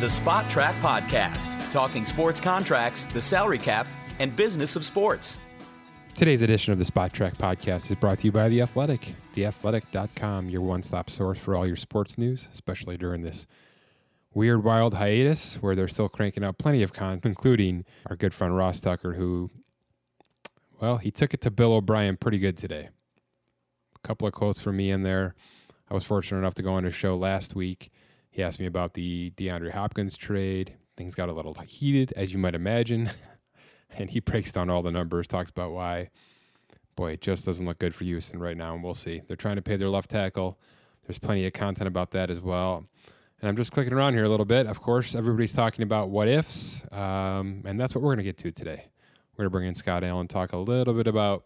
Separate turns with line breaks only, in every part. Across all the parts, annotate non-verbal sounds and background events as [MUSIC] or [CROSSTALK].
The Spotrac Podcast, talking sports contracts, the salary cap, and business of sports.
Today's edition of the Spotrac Podcast is brought to you by The Athletic. TheAthletic.com, your one stop source for all your sports news, especially during this weird, wild hiatus where they're still cranking out plenty of content, including our good friend Ross Tucker, who, well, he took it to Bill O'Brien pretty good today. A couple of quotes from me in there. I was fortunate enough to go on his show last week. He asked me about the DeAndre Hopkins trade. Things got a little heated, as you might imagine. [LAUGHS] and he breaks down all the numbers, talks about why, boy, it just doesn't look good for Houston right now, and we'll see. They're trying to pay their left tackle. There's plenty of content about that as well. And I'm just clicking around here a little bit. Of course, everybody's talking about what ifs, um, and that's what we're going to get to today. We're going to bring in Scott Allen, talk a little bit about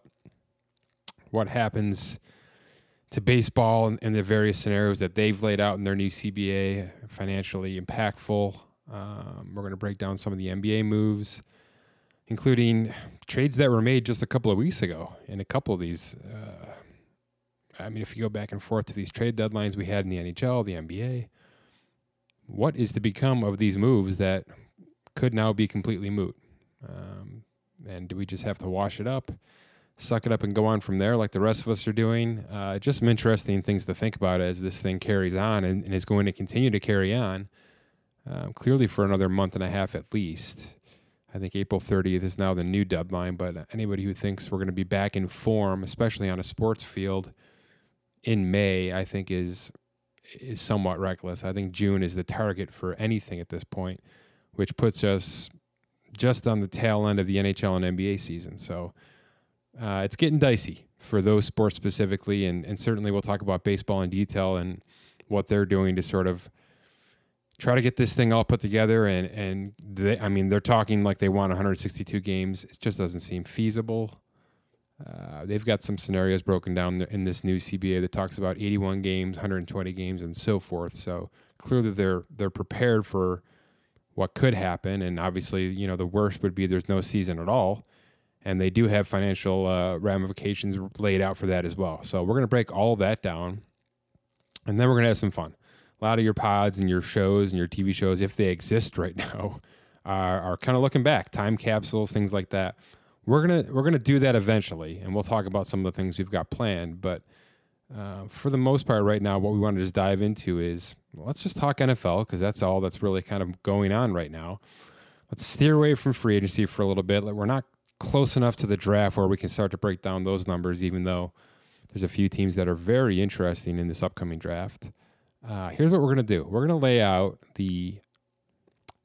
what happens to baseball and, and the various scenarios that they've laid out in their new CBA, financially impactful. Um, we're going to break down some of the NBA moves including trades that were made just a couple of weeks ago. And a couple of these, uh, I mean, if you go back and forth to these trade deadlines we had in the NHL, the NBA, what is to become of these moves that could now be completely moot? Um, and do we just have to wash it up, suck it up, and go on from there like the rest of us are doing? Uh, just some interesting things to think about as this thing carries on and, and is going to continue to carry on, uh, clearly for another month and a half at least. I think April 30th is now the new deadline, but anybody who thinks we're going to be back in form, especially on a sports field in May, I think is is somewhat reckless. I think June is the target for anything at this point, which puts us just on the tail end of the NHL and NBA season. So uh, it's getting dicey for those sports specifically, and, and certainly we'll talk about baseball in detail and what they're doing to sort of – try to get this thing all put together and and they, I mean they're talking like they want 162 games. It just doesn't seem feasible. Uh, they've got some scenarios broken down in this new CBA that talks about 81 games, 120 games, and so forth. So clearly they're they're prepared for what could happen, and obviously you know the worst would be there's no season at all, and they do have financial uh, ramifications laid out for that as well. So we're going to break all that down, and then we're going to have some fun a lot of your pods and your shows and your TV shows, if they exist right [LAUGHS] now, are, are kind of looking back, time capsules, things like that. We're gonna we're gonna do that eventually, and we'll talk about some of the things we've got planned. But uh, for the most part, right now, what we want to just dive into is let's just talk NFL because that's all that's really kind of going on right now. Let's steer away from free agency for a little bit. We're not close enough to the draft where we can start to break down those numbers, even though there's a few teams that are very interesting in this upcoming draft. Uh, here's what we're going to do we're going to lay out the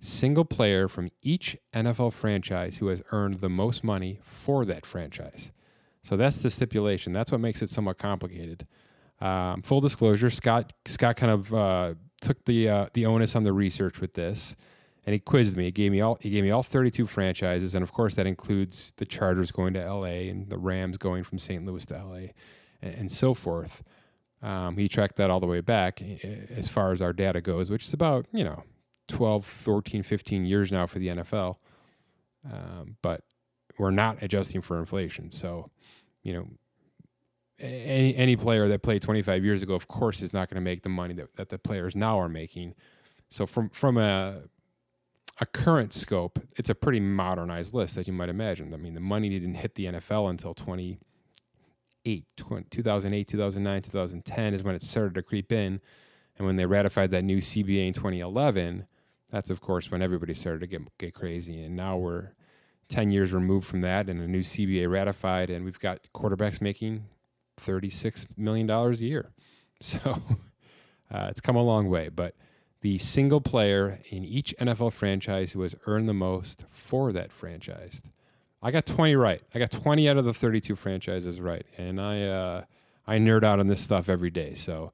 single player from each NFL franchise who has earned the most money for that franchise. So that's the stipulation. That's what makes it somewhat complicated. Um, full disclosure: Scott Scott kind of uh, took the uh, the onus on the research with this, and he quizzed me. He gave me all he gave me all 32 franchises, and of course that includes the Chargers going to L.A. and the Rams going from St. Louis to L.A. and, and so forth. Um, he tracked that all the way back as far as our data goes, which is about, you know, 12, 14, 15 years now for the NFL. Um, but we're not adjusting for inflation. So, you know, any any player that played 25 years ago, of course, is not going to make the money that, that the players now are making. So from from a a current scope, it's a pretty modernized list, as you might imagine. I mean, the money didn't hit the NFL until 20, 2008, 2009, 2010 is when it started to creep in. And when they ratified that new CBA in 2011, that's of course when everybody started to get get crazy. And now we're 10 years removed from that, and a new CBA ratified, and we've got quarterbacks making 36 million dollars a year. [LAUGHS] So uh, it's come a long way. But the single player in each NFL franchise who has earned the most for that franchise I got 20 right. I got 20 out of the 32 franchises right. And I uh, I nerd out on this stuff every day. So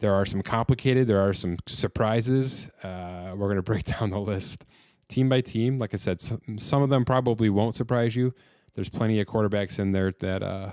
there are some complicated, there are some surprises. Uh, we're going [LAUGHS] to break down the list team by team. Like I said, some, some, of them probably won't surprise you. There's plenty of quarterbacks in there that uh,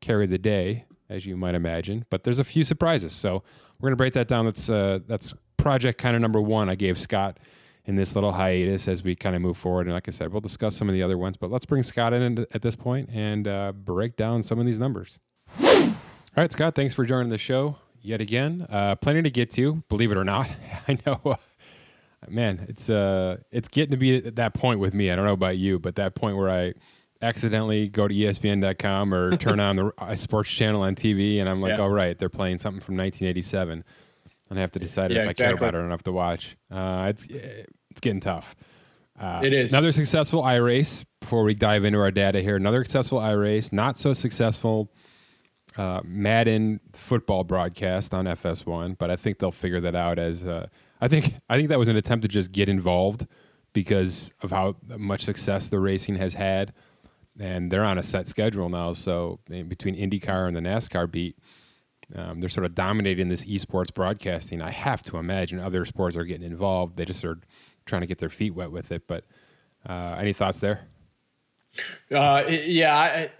carry the day, as you might imagine. But there's a few surprises. So we're going to break that down. That's uh, that's project kind of number one. I gave Scott in this little hiatus as we kind of move forward. And like I said, we'll discuss some of the other ones, but let's bring Scott in at this point and uh, break down some of these numbers. All right, Scott, thanks for joining the show yet again. Uh, plenty to get to, believe it or not. [LAUGHS] I know. Uh, [LAUGHS] man, it's uh, it's getting to be at that point with me. I don't know about you, but that point where I accidentally go to ESPN.com or turn [LAUGHS] on the uh, sports channel on TV, and I'm like,
Yeah.
oh right, they're playing something from 1987, and I have to decide
Yeah,
if I care about it enough to watch. Uh, it's it's getting tough. Uh,
It is.
another successful iRace. Before we dive into our data here, another successful iRace. Not so successful uh, Madden football broadcast on FS1, but I think they'll figure that out. As uh, I think, I think that was an attempt to just get involved because of how much success the racing has had, and they're on a set schedule now. So between IndyCar and the NASCAR beat, um, they're sort of dominating this esports broadcasting. I have to imagine other sports are getting involved. They just are trying to get their feet wet with it. But uh, any thoughts there?
Uh, yeah, I,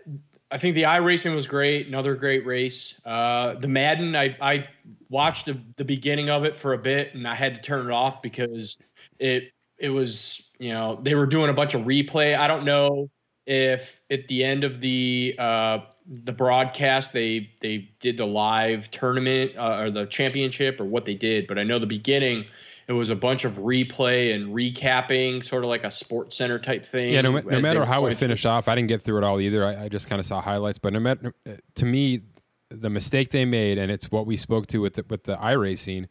I think the iRacing was great. Another great race. Uh, the Madden, I, I watched the, the beginning of it for a bit, and I had to turn it off because it it was you know they were doing a bunch of replay. I don't know if at the end of the uh, the broadcast they they did the live tournament uh, or the championship or what they did, but I know the beginning. It was a bunch of replay and recapping, sort of like a sports center type thing.
Yeah, no, no matter how it finished off, I didn't get through it all either. I, I just kind of saw highlights. But no matter, to me, the mistake they made, and it's what we spoke to with the, with the iRacing,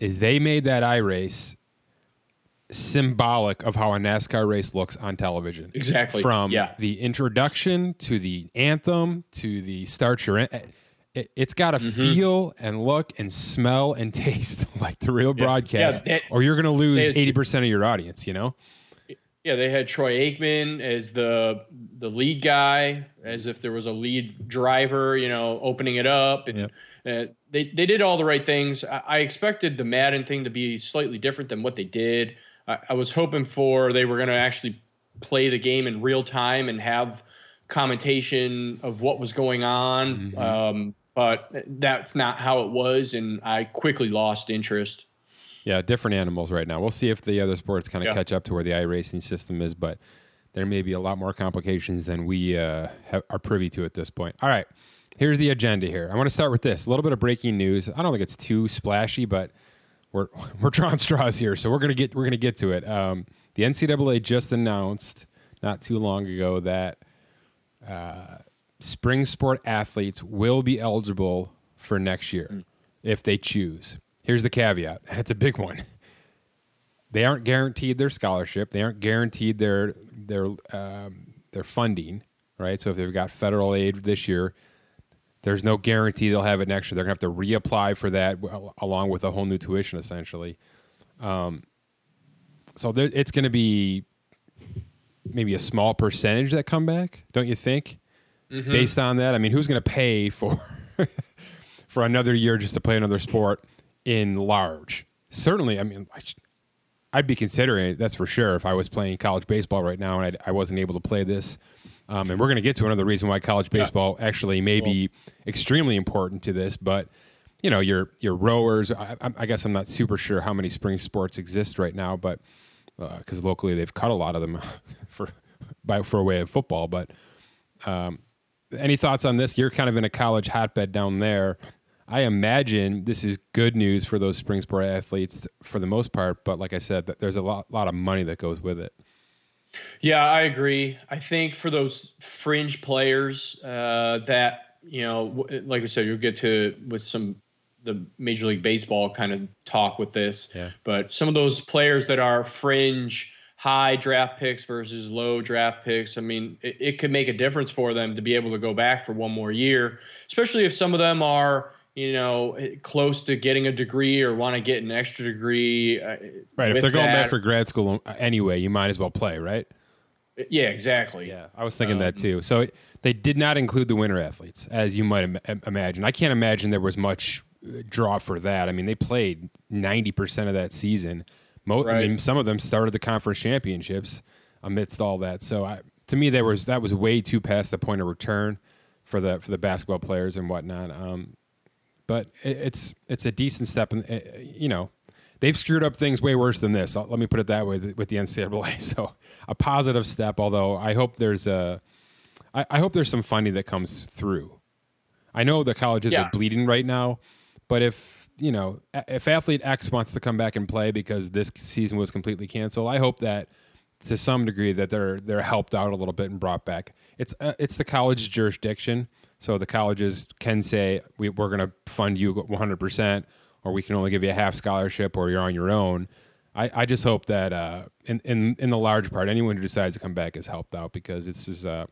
is they made that iRace symbolic of how a NASCAR race looks on television.
Exactly.
From
Yeah.
the introduction to the anthem to the start your. It, it's got to
Mm-hmm.
feel and look and smell and [LAUGHS] taste like the real broadcast,
Yeah, they-
or you're going to lose eighty percent of your audience. You know.
Yeah, they had Troy Aikman as the the lead guy, as if there was a lead driver, you know, opening it up, and
Yep.
uh, they they did all the right things. I, I expected the Madden thing to be slightly different than what they did. I, I was hoping for they were going to actually play the game in real time and have commentation of what was going on, um, but that's not how it was, and I quickly lost interest.
Yeah, different animals right now. We'll see if the other sports kind of
Yeah.
catch up to where the iRacing system is, but there may be a lot more complications than we uh, have, are privy to at this point. All right, here's the agenda here. I want to start with this a little bit of breaking news. I don't think it's too splashy, but we're [LAUGHS] we're drawing straws here, so we're gonna get we're gonna get to it. Um, the NCAA just announced not too long ago that uh, spring sport athletes will be eligible for next year if they choose. Here's the caveat. [LAUGHS] It's a big one. They aren't guaranteed their scholarship. They aren't guaranteed their their um, their funding, right? So if they've got federal aid this year, there's no guarantee they'll have it next year. They're gonna have to reapply for that along with a whole new tuition, essentially. Um, so there, it's going to be maybe a small percentage that come back, don't you think? Based on that, I mean, who's going to pay for [LAUGHS] for another year just to play another sport in large? Certainly, I mean, I I'd be considering it. That's for sure. If I was playing college baseball right now and I, I wasn't able to play this, um, and we're going to get to another reason why college baseball actually may be extremely important to this, but you know, your your rowers. I, I- guess I'm not super sure how many spring sports exist right now, but because locally they've cut a lot of them [LAUGHS] for by for a way of football. But um, any thoughts on this? You're kind of in a college hotbed down there. I imagine this is good news for those spring sport athletes for the most part. But like I said, there's a lot lot of money that goes with it.
Yeah, I agree. I think for those fringe players uh, that you know, like I said, you'll get to with some the Major League Baseball kind of talk with this.
Yeah.
But some of those players that are fringe, high draft picks versus low draft picks, I mean, it, it could make a difference for them to be able to go back for one more year, especially if some of them are. You know, close to getting a degree or want to get an extra degree. uh,
Right. If they're going
that.
back for grad school uh, anyway, you might as well play, right?
yeah, exactly.
Yeah, I was thinking that too. So it, they did not include the winter athletes, as you might im- im- imagine. I can't imagine there was much uh, draw for that. I mean, they played ninety percent of that season. Mo- I mean, some of them started the conference championships amidst all that. So I, to me, there was that was way too past the point of return for the for the basketball players and whatnot. Um, but it, it's it's a decent step, and uh, you know. They've screwed up things way worse than this. Let me put it that way with the NCAA. [LAUGHS] So a positive step, although I hope there's a, I, I hope there's some funding that comes through. I know the colleges
Yeah.
are bleeding right now, but if you know, if athlete X wants to come back and play because this season was completely canceled, I hope that to some degree that they're they're helped out a little bit and brought back. It's uh, it's the college jurisdiction, so the colleges can say we, we're going to fund you 100 percent, or we can only give you a half scholarship, or you're on your own. I, I just hope that uh, in, in in the large part, anyone who decides to come back is helped out because this is a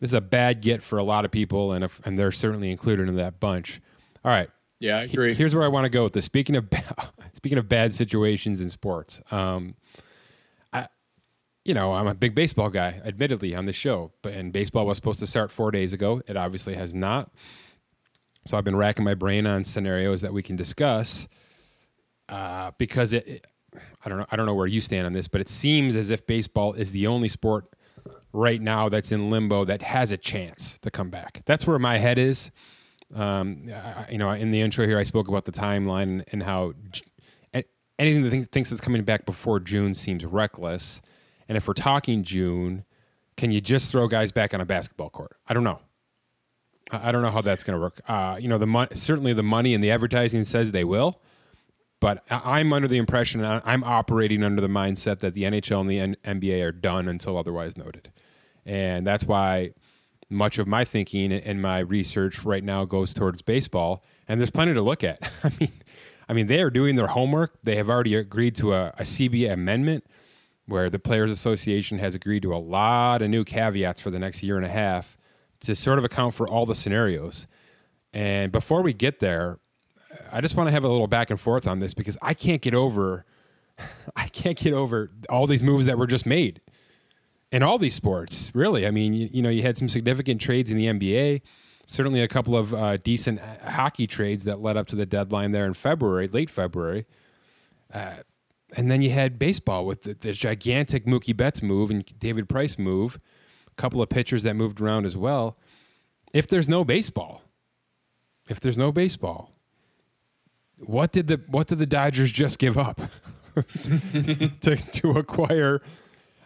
this is a bad get for a lot of people, and if, and they're certainly included in that bunch. All right.
Yeah, I agree.
Here's where I want to go with this. Speaking of [LAUGHS] speaking of bad situations in sports, um, you know, I'm a big baseball guy, admittedly, on the show. But and baseball was supposed to start four days ago. It obviously has not. So I've been racking my brain on scenarios that we can discuss uh, because it, it, I don't know. I don't know where you stand on this, but it seems as if baseball is the only sport right now that's in limbo that has a chance to come back. That's where my head is. Um, I, you know, in the intro here, I spoke about the timeline and, and how anything that thinks, thinks it's coming back before June seems reckless. And if we're talking June, can you just throw guys back on a basketball court? I don't know. I don't know how that's going to work. Uh, you know, the mo- certainly the money and the advertising says they will, but I'm under the impression I'm operating under the mindset that the NHL and the N- NBA are done until otherwise noted, and that's why much of my thinking and my research right now goes towards baseball. And there's plenty to look at. [LAUGHS] I mean, I mean, they are doing their homework. They have already agreed to a, a CBA amendment where the Players Association has agreed to a lot of new caveats for the next year and a half to sort of account for all the scenarios. And before we get there, I just want to have a little back and forth on this because I can't get over [LAUGHS] I can't get over all these moves that were just made in all these sports, really. I mean, you, you, know, you had some significant trades in the NBA, certainly a couple of uh, decent hockey trades that led up to the deadline there in February, late February. Uh, and then you had baseball with the, the, gigantic Mookie Betts move and David Price move, a couple of pitchers that moved around as well. If there's no baseball, if there's no baseball, what did the what did the Dodgers just give up [LAUGHS] to to acquire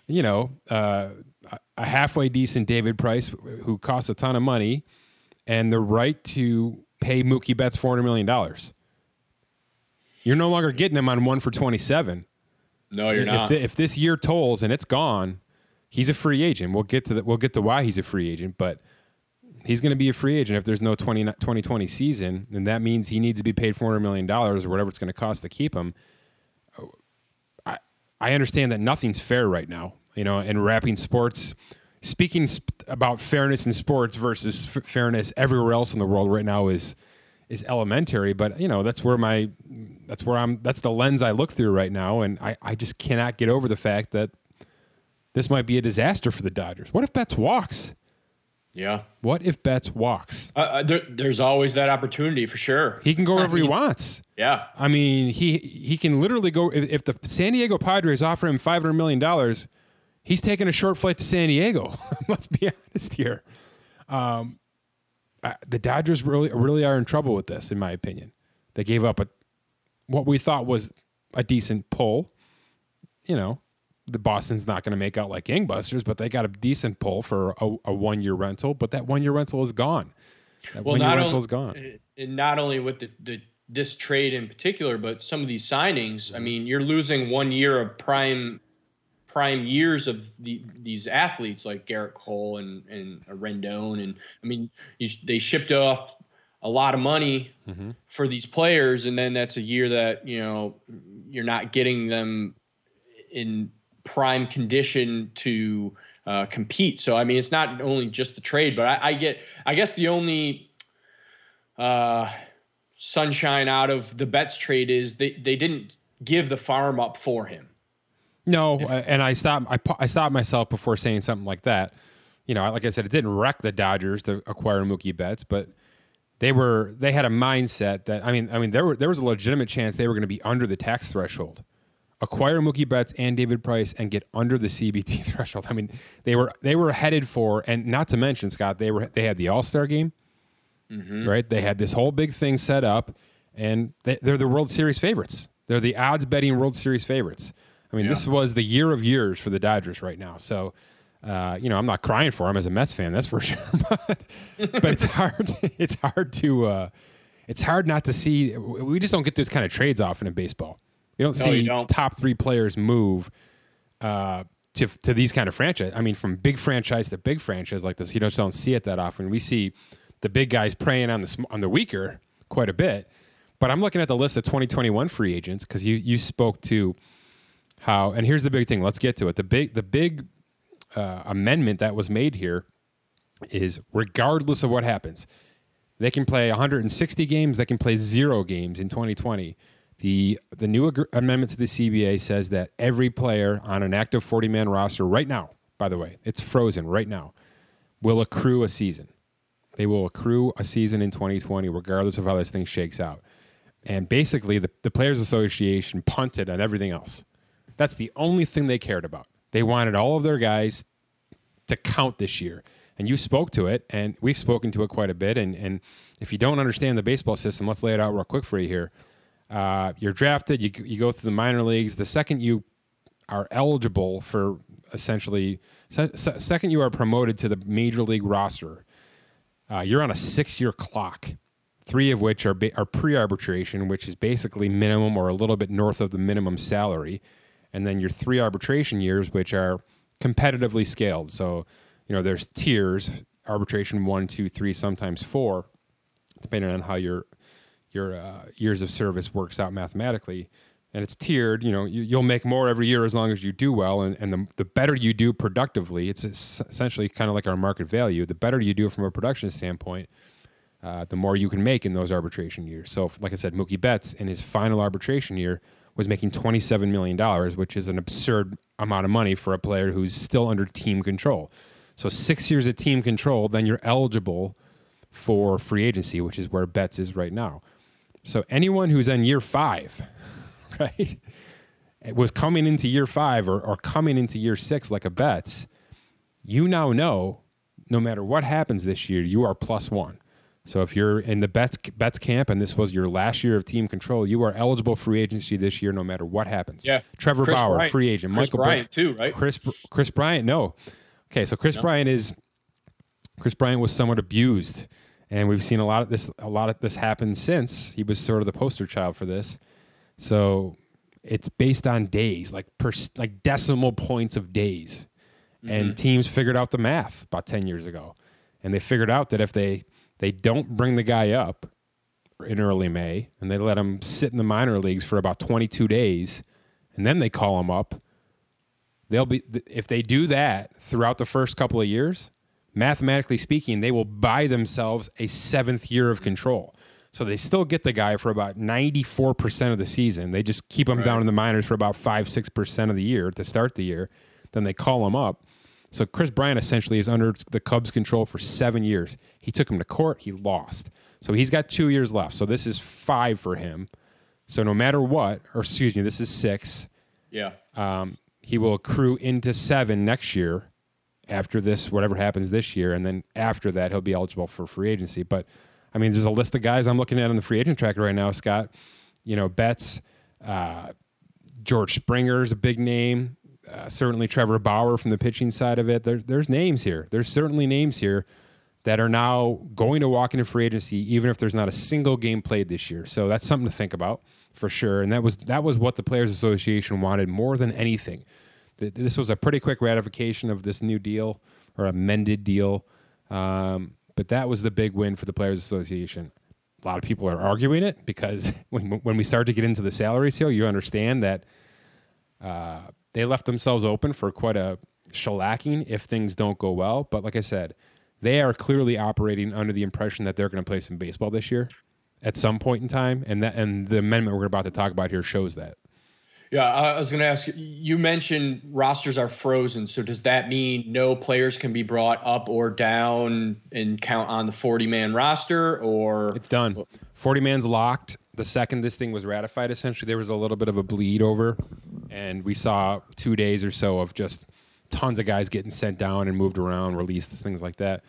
you know, uh, a halfway decent David Price who costs a ton of money, and the right to pay Mookie Betts four hundred million dollars. You're no longer getting him on one for twenty seven.
No, you're
if
not.
The, if this year tolls and it's gone, he's a free agent. We'll get to the, we'll get to why he's a free agent, but he's going to be a free agent if there's no 20, 2020 season, and that means he needs to be paid four hundred million dollars or whatever it's going to cost to keep him. I I understand that nothing's fair right now you know, and wrapping sports. Speaking sp- about fairness in sports versus f- fairness everywhere else in the world right now is is elementary, but you know that's where my that's where I'm that's the lens I look through right now, and I I just cannot get over the fact that this might be a disaster for the Dodgers. What if Betts walks?
Yeah.
What if Betts walks?
Uh, uh there, there's always that opportunity for sure.
He can go wherever I mean, he wants.
Yeah.
I mean, he he can literally go if, if the San Diego Padres offer him five hundred million dollars he's taking a short flight to San Diego. [LAUGHS] Let's be honest here. Um, the Dodgers really really are in trouble with this, in my opinion. They gave up a what we thought was a decent pull. You know, the Boston's not going to make out like gangbusters, but they got a decent pull for a, a one year rental. But that one year rental is gone. That well, one year rental is gone.
Uh, and not only with the, the this trade in particular, but some of these signings. I mm-hmm. mean, you're losing one year of prime prime years of the, these athletes like Gerrit Cole and and Rendon, and I mean you, they shipped off a lot of money mm-hmm. for these players, and then that's a year that you know you're not getting them in prime condition to uh, compete. So I mean, it's not only just the trade, but I, I get I guess the only uh, sunshine out of the Betts trade is they they didn't give the farm up for him.
No, if, and I stopped. I, I stopped myself before saying something like that. You know, like I said, it didn't wreck the Dodgers to acquire Mookie Betts, but they were they had a mindset that I mean, I mean, there were there was a legitimate chance they were going to be under the tax threshold, acquire Mookie Betts and David Price, and get under the CBT [LAUGHS] threshold. I mean, they were they were headed for, and not to mention Scott, they were they had the All Star game, mm-hmm. right? They had this whole big thing set up, and they, they're the World Series favorites. They're the odds betting World Series favorites. I mean, yeah. this was the year of years for the Dodgers right now. So, uh, you know, I'm not crying for them as a Mets fan, that's for [LAUGHS] sure. but, but it's hard. [LAUGHS] It's hard to. Uh, it's hard not to see. We just don't get those kind of trades often in baseball. We don't
No,
see
you don't.
top three players move uh, to to these kind of franchise. I mean, from big franchise to big franchise like this, you just don't see it that often. We see the big guys preying on the on the weaker quite a bit. But I'm looking at the list of 2021 free agents because you you spoke to how, and here's the big thing. Let's get to it. The big the big uh, amendment that was made here is regardless of what happens, they can play 160 games. They can play zero games in 2020. The the new ag- amendment to the CBA says that every player on an active 40 man roster right now, by the way, it's frozen right now, will accrue a season. They will accrue a season in 2020, regardless of how this thing shakes out. And basically, the, the Players Association punted on everything else. That's the only thing they cared about. They wanted all of their guys to count this year. And you spoke to it, and we've spoken to it quite a bit. And, and if you don't understand the baseball system, let's lay it out real quick for you here. Uh, you're drafted, you, you go through the minor leagues. The second you are eligible for essentially, se- se- second you are promoted to the major league roster, uh, you're on a six year clock, three of which are, ba- are pre arbitration, which is basically minimum or a little bit north of the minimum salary. And then your three arbitration years, which are competitively scaled. So, you know, there's tiers arbitration one, two, three, sometimes four, depending on how your your uh, years of service works out mathematically. And it's tiered. You know, you, you'll make more every year as long as you do well, and, and the, the better you do productively, it's essentially kind of like our market value. The better you do from a production standpoint, uh, the more you can make in those arbitration years. So, like I said, Mookie Betts in his final arbitration year was making $27 million, which is an absurd amount of money for a player who's still under team control. So, six years of team control, then you're eligible for free agency, which is where Betts is right now. So, anyone who's in year five, [LAUGHS] right, was coming into year five or, or coming into year six like a Betts, you now know no matter what happens this year, you are plus one. So if you're in the Betts, Betts camp and this was your last year of team control, you are eligible free agency this year no matter what happens.
Yeah.
Trevor
Chris
Bauer,
Bryant-
free agent.
Chris
Michael
Bryant
Bryant
too, right?
Chris Kris Bryant, no. Okay, so Kris Bryant is Kris Bryant was somewhat abused, and we've seen a lot of this. A lot of this happen since he was sort of the poster child for this. So it's based on days, like per, like decimal points of days, and mm-hmm. teams figured out the math about ten years ago, and they figured out that if they they don't bring the guy up in early May and they let him sit in the minor leagues for about 22 days, and then they call him up. They'll be if they do that throughout the first couple of years mathematically speaking they will buy themselves a seventh year of control. So they still get the guy for about 94% of the season. They just keep him down in the minors for about 5-6% of the year to start the year. Then they call him up. So kris bryant essentially is under the cubs control for seven years he took him to court he lost so he's got two years left so this is five for him so no matter what or excuse me this is six
Yeah.
um, he will accrue into seven next year after this, whatever happens this year. And then after that, he'll be eligible for free agency. But I mean, there's a list of guys I'm looking at on the free agent tracker right now, Scott. You know, Betts, uh, George Springer's a big name. Uh, certainly Trevor Bauer from the pitching side of it. There, there's names here. There's certainly names here that are now going to walk into free agency, even if there's not a single game played this year. So that's something to think about for sure. And that was that was what the Players Association wanted more than anything. This was a pretty quick ratification of this new deal or amended deal, um, but that was the big win for the Players Association. A lot of people are arguing it because [LAUGHS] when when we start to get into the salaries here, you understand that uh, they left themselves open for quite a shellacking if things don't go well. But like I said, they are clearly operating under the impression that they're going to play some baseball this year at some point in time, and that and the amendment we're about to talk about here shows that.
Yeah, I was going to ask you. You mentioned rosters are frozen, so does that mean no players can be brought up or down and count on the 40-man roster, or
It's done. 40 man's locked. The second this thing was ratified, essentially, there was a little bit of a bleed over, and we saw two days or so of just tons of guys getting sent down and moved around, released, things like that.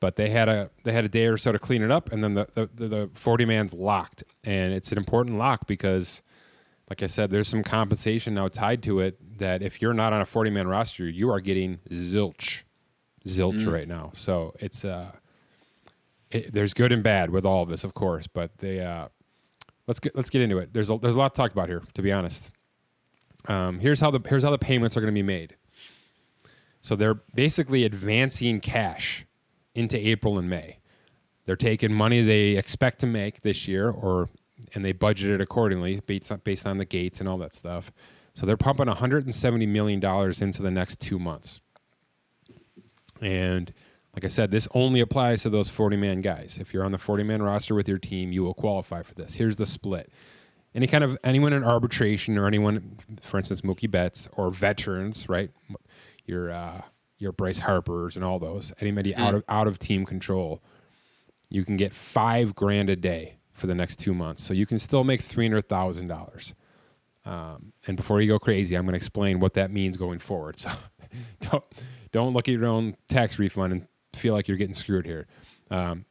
But they had a they had a day or so to clean it up, and then the the, the, the 40 man's locked, and it's an important lock because, like I said, there's some compensation now tied to it that if you're not on a 40 man roster, you are getting zilch, zilch right now. So it's uh it, there's good and bad with all of this, of course, but they uh, let's get let's get into it. There's a, there's a lot to talk about here, to be honest. Um, here's how the here's how the payments are going to be made. So they're basically advancing cash into April and May. They're taking money they expect to make this year, or and they budget it accordingly based on, based on the gates and all that stuff. So they're pumping 170 million dollars into the next two months. And like I said, this only applies to those 40 man guys. If you're on the 40 man roster with your team, you will qualify for this. Here's the split. Any kind of anyone in arbitration or anyone, for instance, Mookie Betts or veterans, right? Your uh, your Bryce Harper's and all those. Anybody mm. out of out of team control, you can get five grand a day for the next two months. So you can still make three hundred thousand um, dollars. And before you go crazy, I'm going to explain what that means going forward. [LAUGHS] So don't don't look at your own tax refund and feel like you're getting screwed here. Um,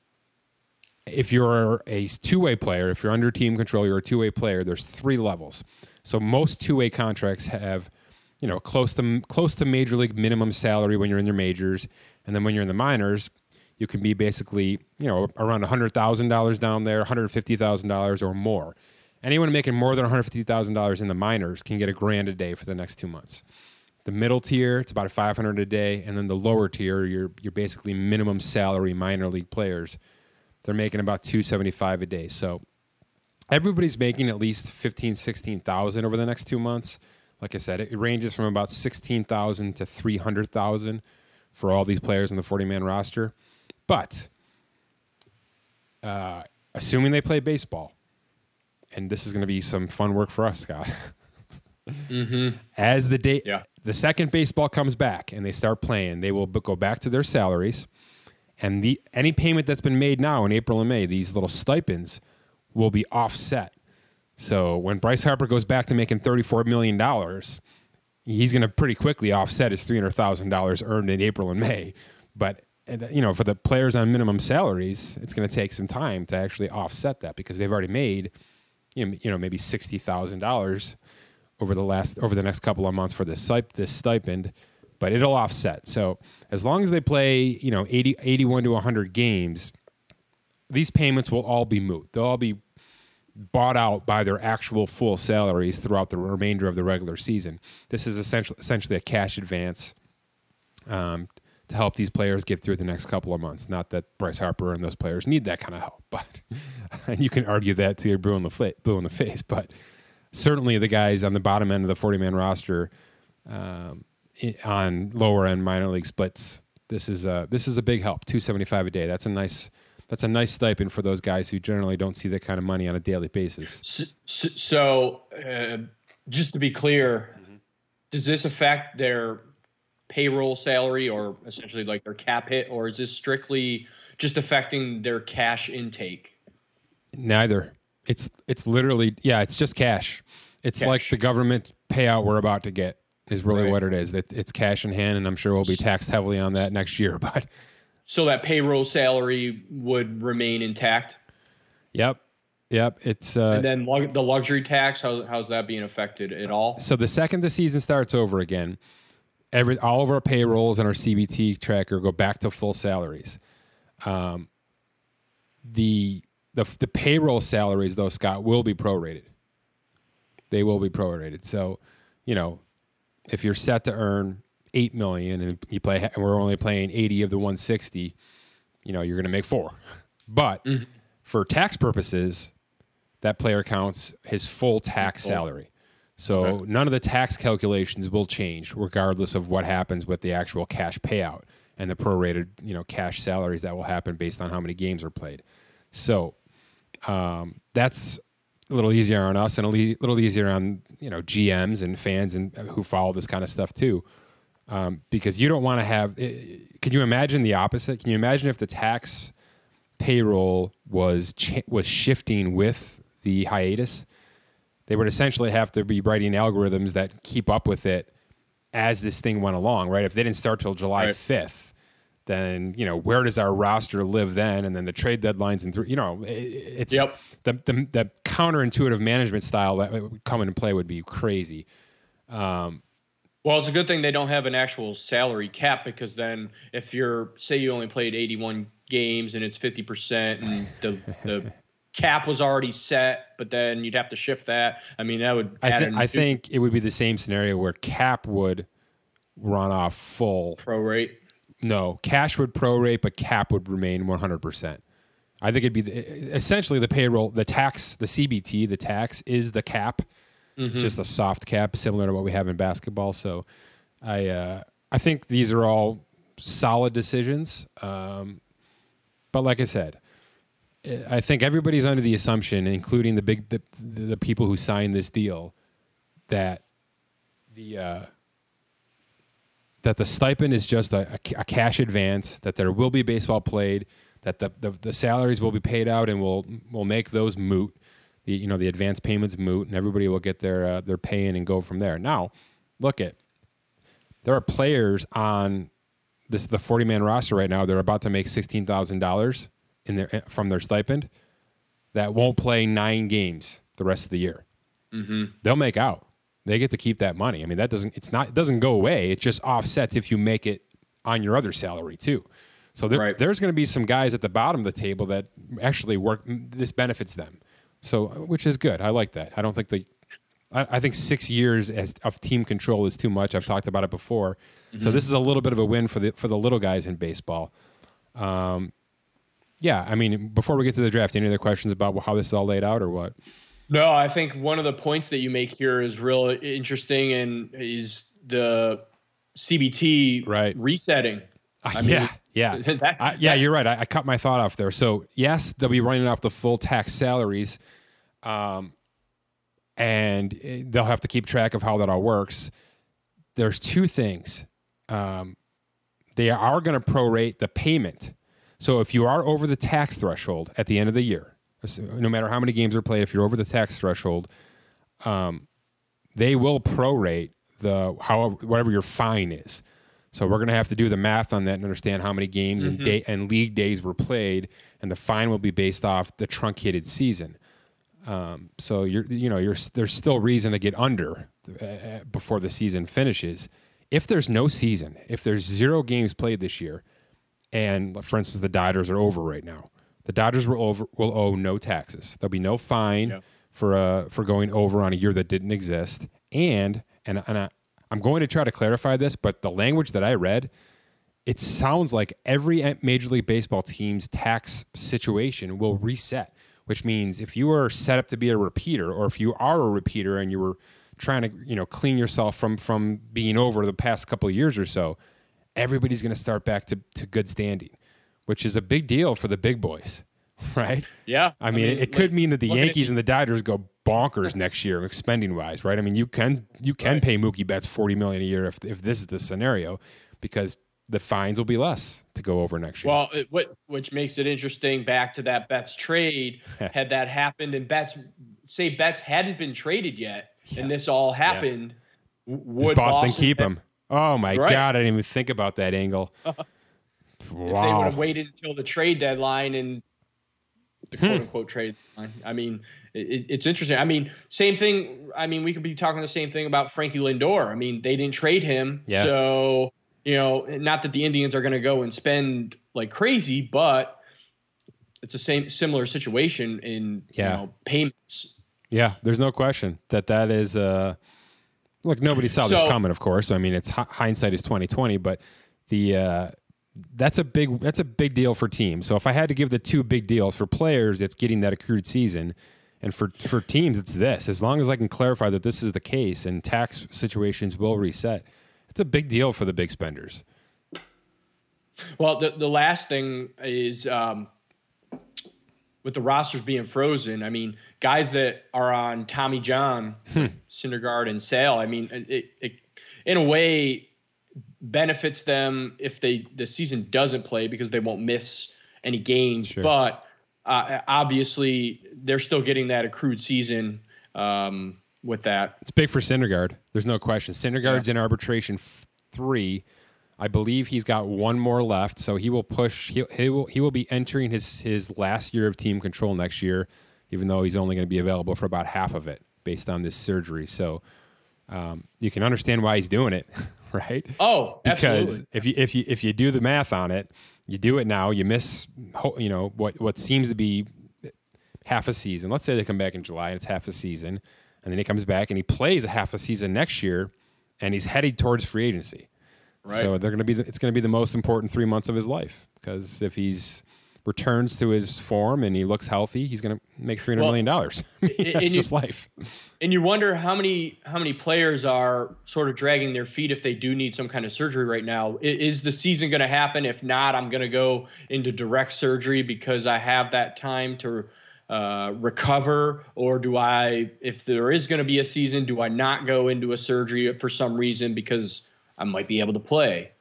if you're a two-way player, if you're under team control, you're a two-way player. There's three levels. So most two-way contracts have, you know, close to close to major league minimum salary when you're in your majors, and then when you're in the minors, you can be basically, you know, around hundred thousand dollars down there, hundred fifty thousand dollars or more. Anyone making more than hundred fifty thousand dollars in the minors can get a grand a day for the next two months. The middle tier, it's about 500 a day, and then the lower tier, you're you're basically minimum salary minor league players. They're making about 275 a day. So everybody's making at least 15, 16,000 over the next 2 months. Like I said, it ranges from about 16,000 to 300,000 for all these players in the 40 man roster. But uh, assuming they play baseball, and this is going to be some fun work for us, Scott.
mm-hmm.
As the day, yeah the second baseball comes back and they start playing, they will go back to their salaries. And the any payment that's been made now in April and May, these little stipends will be offset. So when Bryce Harper goes back to making $34 million, he's going to pretty quickly offset his $300,000 earned in April and May. But you know, for the players on minimum salaries, it's going to take some time to actually offset that because they've already made, you know, maybe sixty thousand dollars over the last over the next couple of months for this this stipend, but it'll offset. So as long as they play, you know, 80, 81 to 100 games, these payments will all be moot. They'll all be bought out by their actual full salaries throughout the remainder of the regular season. This is essentially essentially a cash advance um, to help these players get through the next couple of months. Not that Bryce Harper and those players need that kind of help, [LAUGHS] but and [LAUGHS] you can argue that to your blue in the blue in the face, but certainly the guys on the bottom end of the 40 man roster um, on lower end minor league splits. This is a this is a big help. 275 a day. That's a nice that's a nice stipend for those guys who generally don't see that kind of money on a daily basis.
So, so uh, just to be clear, mm-hmm. does this affect their payroll salary or essentially like their cap hit, or is this strictly just affecting their cash intake?
Neither. It's it's literally yeah, it's just cash. It's cash. like the government payout we're about to get is really right. what it is. It, it's cash in hand, and I'm sure we'll be taxed heavily on that next year. [LAUGHS] But
so that payroll salary would remain intact.
Yep, yep. It's uh,
and then the luxury tax. How, how's that being affected at all?
So the second the season starts over again, every all of our payrolls and our CBT tracker go back to full salaries. Um, the the the payroll salaries though Scott will be prorated. They will be prorated. So, you know, if you're set to earn eight million and you play, and we're only playing eighty of the one sixty, you know, you're going to make four. But mm-hmm. for tax purposes, that player counts his full tax salary. So okay. none of the tax calculations will change, regardless of what happens with the actual cash payout and the prorated, you know, cash salaries that will happen based on how many games are played. So um, that's a little easier on us and a little easier on you know GMs and fans and uh, who follow this kind of stuff too, um, because you don't want to have. Eh, can you imagine the opposite? Can you imagine if the tax payroll was was shifting with the hiatus? They would essentially have to be writing algorithms that keep up with it as this thing went along, right? If they didn't start till July fifth, then you know where does our roster live then and then the trade deadlines and through you know it's
yep.
the, the, the counterintuitive management style that would come into play would be crazy um,
well it's a good thing they don't have an actual salary cap because then if you're say you only played 81 games and it's 50% and the the [LAUGHS] cap was already set, but then you'd have to shift that. I mean, that would.
I, th- I think it would be the same scenario where cap would run off full
prorate.
No, cash would prorate, but cap would remain 100%. I think it'd be the, essentially the payroll, the tax, the CBT, the tax is the cap. Mm-hmm. It's just a soft cap, similar to what we have in basketball. So, I uh, I think these are all solid decisions. Um, but like I said, I think everybody's under the assumption, including the big the, the people who signed this deal, that the uh, that the stipend is just a, a, cash advance, that there will be baseball played, that the, the, the salaries will be paid out, and we'll we'll make those moot. The you know the advance payments moot, and everybody will get their uh, their pay in and go from there. Now, look at there are players on this the forty man roster right now. They're about to make sixteen thousand dollars in their from their stipend that won't play nine games the rest of the year. Mm-hmm. They'll make out. They get to keep that money. I mean, that doesn't it's not it doesn't go away. It just offsets if you make it on your other salary too. So there, right. there's going to be some guys at the bottom of the table that actually work. This benefits them. So which is good. I like that. I don't think the I, I think six years as, of team control is too much. I've talked about it before. Mm-hmm. So this is a little bit of a win for the for the little guys in baseball. Um, yeah, I mean, before we get to the draft, any other questions about how this is all laid out or what?
No, I think one of the points that you make here is real interesting and is the CBT
right.
resetting.
I mean, yeah, [LAUGHS] yeah, that, I, yeah. You're right. I, I, cut my thought off there. So yes, they'll be running off the full tax salaries, um, and eh, they'll have to keep track of how that all works. There's two things. Um, they are going to prorate the payment so if you are over the tax threshold at the end of the year, no matter how many games are played, if you're over the tax threshold, um, they will prorate the however whatever your fine is. So we're going to have to do the math on that and understand how many games mm-hmm. and day and league days were played, and the fine will be based off the truncated season. Um, so you're you know you're there's still reason to get under uh, uh, before the season finishes. If there's no season, if there's zero games played this year, and for instance, the Dodgers are over right now. The Dodgers will over will owe no taxes. There'll be no fine yeah. for uh, for going over on a year that didn't exist. And and and I, I'm going to try to clarify this, but the language that I read, it sounds like every Major League Baseball team's tax situation will reset. Which means if you are set up to be a repeater, or if you are a repeater and you were trying to you know clean yourself from from being over the past couple of years or so, everybody's going to start back to, to good standing, which is a big deal for the big boys, [LAUGHS] right?
Yeah.
I mean, I mean it, it could mean that the Yankees and the Dodgers go bonkers next year, spending wise, right? I mean, you can you can right. pay Mookie Betts forty million a year if if this is the scenario, because the fines will be less to go over next year.
Well, it, what which makes it interesting. Back to that Betts trade, [LAUGHS] had that happened, and Betts say Betts hadn't been traded yet, yeah. and this all happened.
Yeah. Would Boston, Boston keep him? Oh my right. god, I didn't even think about that angle. wow. [LAUGHS]
If they would have waited until the trade deadline and the hmm. quote unquote trade deadline, I mean, it, it's interesting. I mean, same thing. I mean, we could be talking the same thing about Frankie Lindor. I mean, they didn't trade him, yeah. so you know, not that the Indians are going to go and spend like crazy, but it's the same similar situation in yeah. you know, payments.
Yeah, there's no question that that is. Uh, Look, nobody saw so, this coming, of course. I mean, it's hindsight is twenty twenty, but the uh, that's a big that's a big deal for teams. So if I had to give the two big deals for players, it's getting that accrued season, and for for teams, it's this. As long as I can clarify that this is the case and tax situations will reset, it's a big deal for the big spenders.
Well, the the last thing is um, with the rosters being frozen. I mean, guys that are on Tommy John, hmm. Syndergaard, and Sale. I mean, it, it, in a way benefits them if they the season doesn't play because they won't miss any games. Sure. But uh, obviously, they're still getting that accrued season. Um, with that,
it's big for Syndergaard. There's no question. Syndergaard's yeah. in arbitration f- three. I believe he's got one more left, so he will push. He, he will he will be entering his his last year of team control next year even though he's only going to be available for about half of it based on this surgery. So Um, you can understand why he's doing it, [LAUGHS] [LAUGHS] right?
Oh,
because
absolutely.
if you if you if you do the math on it, you do it now, you miss you know what what seems to be half a season. Let's say they come back in July and it's half a season, and then he comes back and he plays a half a season next year, and he's headed towards free agency.
Right.
So they're going to be the, it's going to be the most important three months of his life because if he's returns to his form and he looks healthy, he's going to make three hundred
Well,
million dollars. I mean, That's
you-
just life.
and you wonder how many how many players are sort of dragging their feet if they do need some kind of surgery right now. Is the season going to happen? If not, I'm going to go into direct surgery because I have that time to uh, recover, or do I? If there is going to be a season, do I not go into a surgery for some reason because I might be able to play?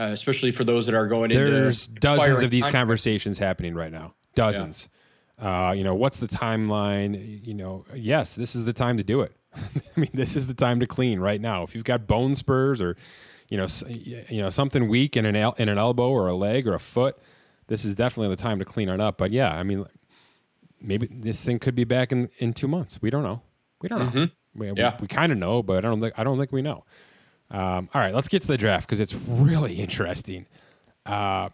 Uh, especially for those that are going into
There's
into
dozens of these conversations happening right now. Dozens. Uh, you know, what's the timeline? You know, yes, this is the time to do it. [LAUGHS] I mean, this is the time to clean right now. If you've got bone spurs or, you know, you know something weak in an el- in an elbow or a leg or a foot, this is definitely the time to clean it up. But yeah, I mean, maybe this thing could be back in, in two months. We don't know. We don't know. We,
Mm-hmm. Yeah.
we, we kind of know, but I don't think I don't think we know. Um, all right, let's get to the draft because it's really interesting. Uh,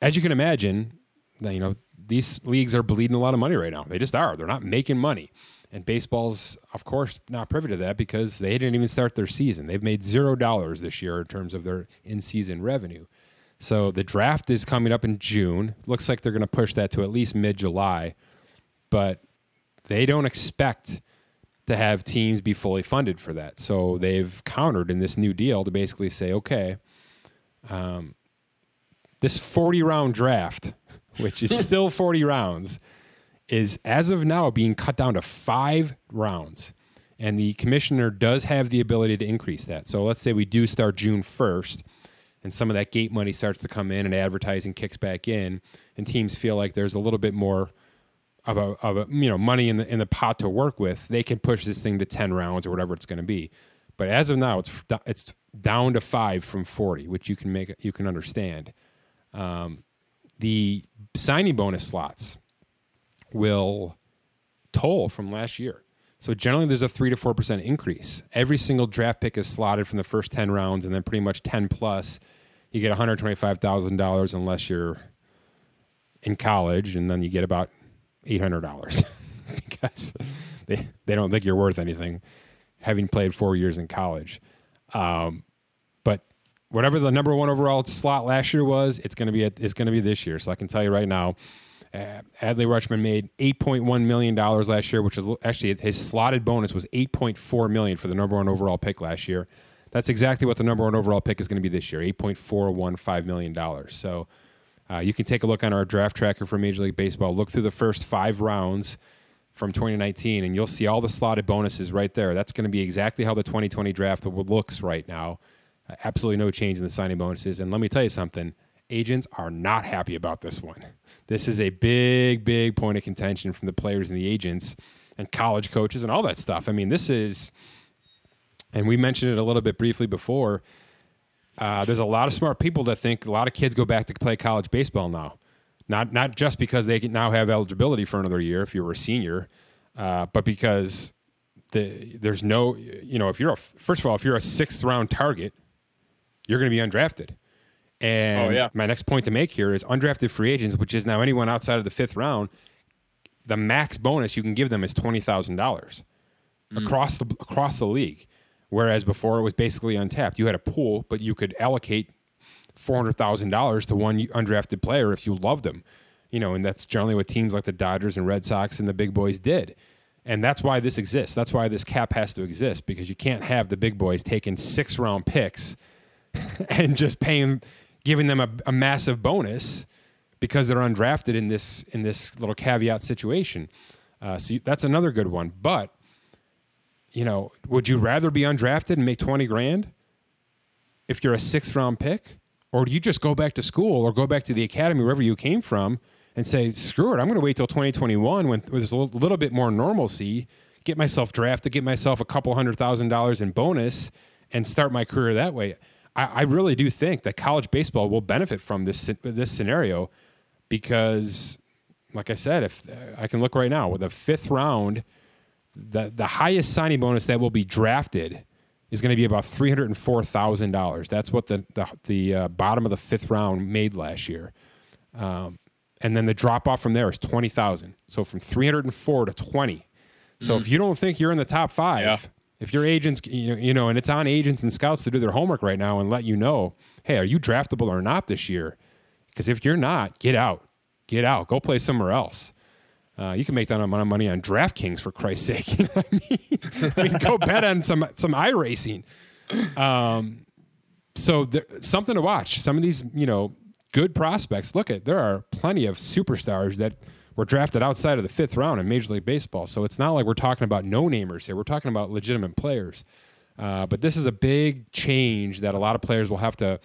as you can imagine, you know these leagues are bleeding a lot of money right now. They just are. They're not making money, and baseball's, of course, not privy to that because they didn't even start their season. They've made zero dollars this year in terms of their in-season revenue. So the draft is coming up in June. Looks like they're going to push that to at least mid-July, but they don't expect to have teams be fully funded for that. So they've countered in this new deal to basically say, okay, um, this 40 round draft, [LAUGHS] which is [LAUGHS] still 40 rounds, is as of now being cut down to five rounds. And the commissioner does have the ability to increase that. So let's say we do start June 1st and some of that gate money starts to come in and advertising kicks back in and teams feel like there's a little bit more of a, of a you know money in the in the pot to work with, they can push this thing to ten rounds or whatever it's going to be. But as of now, it's it's down to five from forty, which you can make you can understand. Um, the signing bonus slots will toll from last year. So generally, there's a three to four percent increase. Every single draft pick is slotted from the first ten rounds, and then pretty much ten plus, you get one hundred twenty-five thousand dollars unless you're in college, and then you get about eight hundred dollars [LAUGHS] because they they don't think you're worth anything, having played four years in college. Um, but whatever the number one overall slot last year was, it's going to be it's going to be this year. So I can tell you right now, uh, Adley Rutschman made eight point one million dollars last year, which is actually his slotted bonus was eight point four million for the number one overall pick last year. That's exactly what the number one overall pick is going to be this year, eight point four one five million dollars. So. Uh, you can take a look on our draft tracker for Major League Baseball. Look through the first five rounds from 2019, and you'll see all the slotted bonuses right there. That's going to be exactly how the 2020 draft looks right now. Uh, absolutely no change in the signing bonuses. And let me tell you something agents are not happy about this one. This is a big, big point of contention from the players and the agents and college coaches and all that stuff. I mean, this is, and we mentioned it a little bit briefly before. Uh, there's a lot of smart people that think a lot of kids go back to play college baseball now. Not not just because they can now have eligibility for another year if you were a senior, uh, but because the, there's no you know if you're a first of all if you're a sixth round target, you're going to be undrafted. And
Oh, yeah.
my next point to make here is undrafted free agents, which is now anyone outside of the fifth round. The max bonus you can give them is twenty thousand dollars across the across the league. Whereas before it was basically untapped. You had a pool, but you could allocate four hundred thousand dollars to one undrafted player if you loved them, You know, and that's generally what teams like the Dodgers and Red Sox and the big boys did. And that's why this exists. That's why this cap has to exist because you can't have the big boys taking six round picks [LAUGHS] and just paying, giving them a, a massive bonus because they're undrafted in this in this little caveat situation. Uh, so you, that's another good one. But you know, would you rather be undrafted and make 20 grand if you're a sixth round pick? Or do you just go back to school or go back to the academy, wherever you came from, and say, screw it, I'm going to wait till 2021 when there's a little, little bit more normalcy, get myself drafted, get myself a couple hundred thousand dollars in bonus, and start my career that way? I, I really do think that college baseball will benefit from this, this scenario because, like I said, if I can look right now with a fifth round the the highest signing bonus that will be drafted is going to be about three hundred and four thousand dollars. That's what the the, the uh, bottom of the fifth round made last year. Um, and then the drop off from there is twenty thousand. So from three hundred and four to twenty. So mm. if you don't think you're in the top five, yeah. if your agents, you know, you know, and it's on agents and scouts to do their homework right now and let you know, hey, are you draftable or not this year? Because if you're not, get out, get out, go play somewhere else. Uh, you can make that amount of money on DraftKings for Christ's sake. [LAUGHS] I mean? I mean, go bet on some some iRacing. Um, so there, something to watch. Some of these, you know, good prospects. Look at there are plenty of superstars that were drafted outside of the fifth round in Major League Baseball. So it's not like we're talking about no namers here. We're talking about legitimate players. Uh, but this is a big change that a lot of players will have to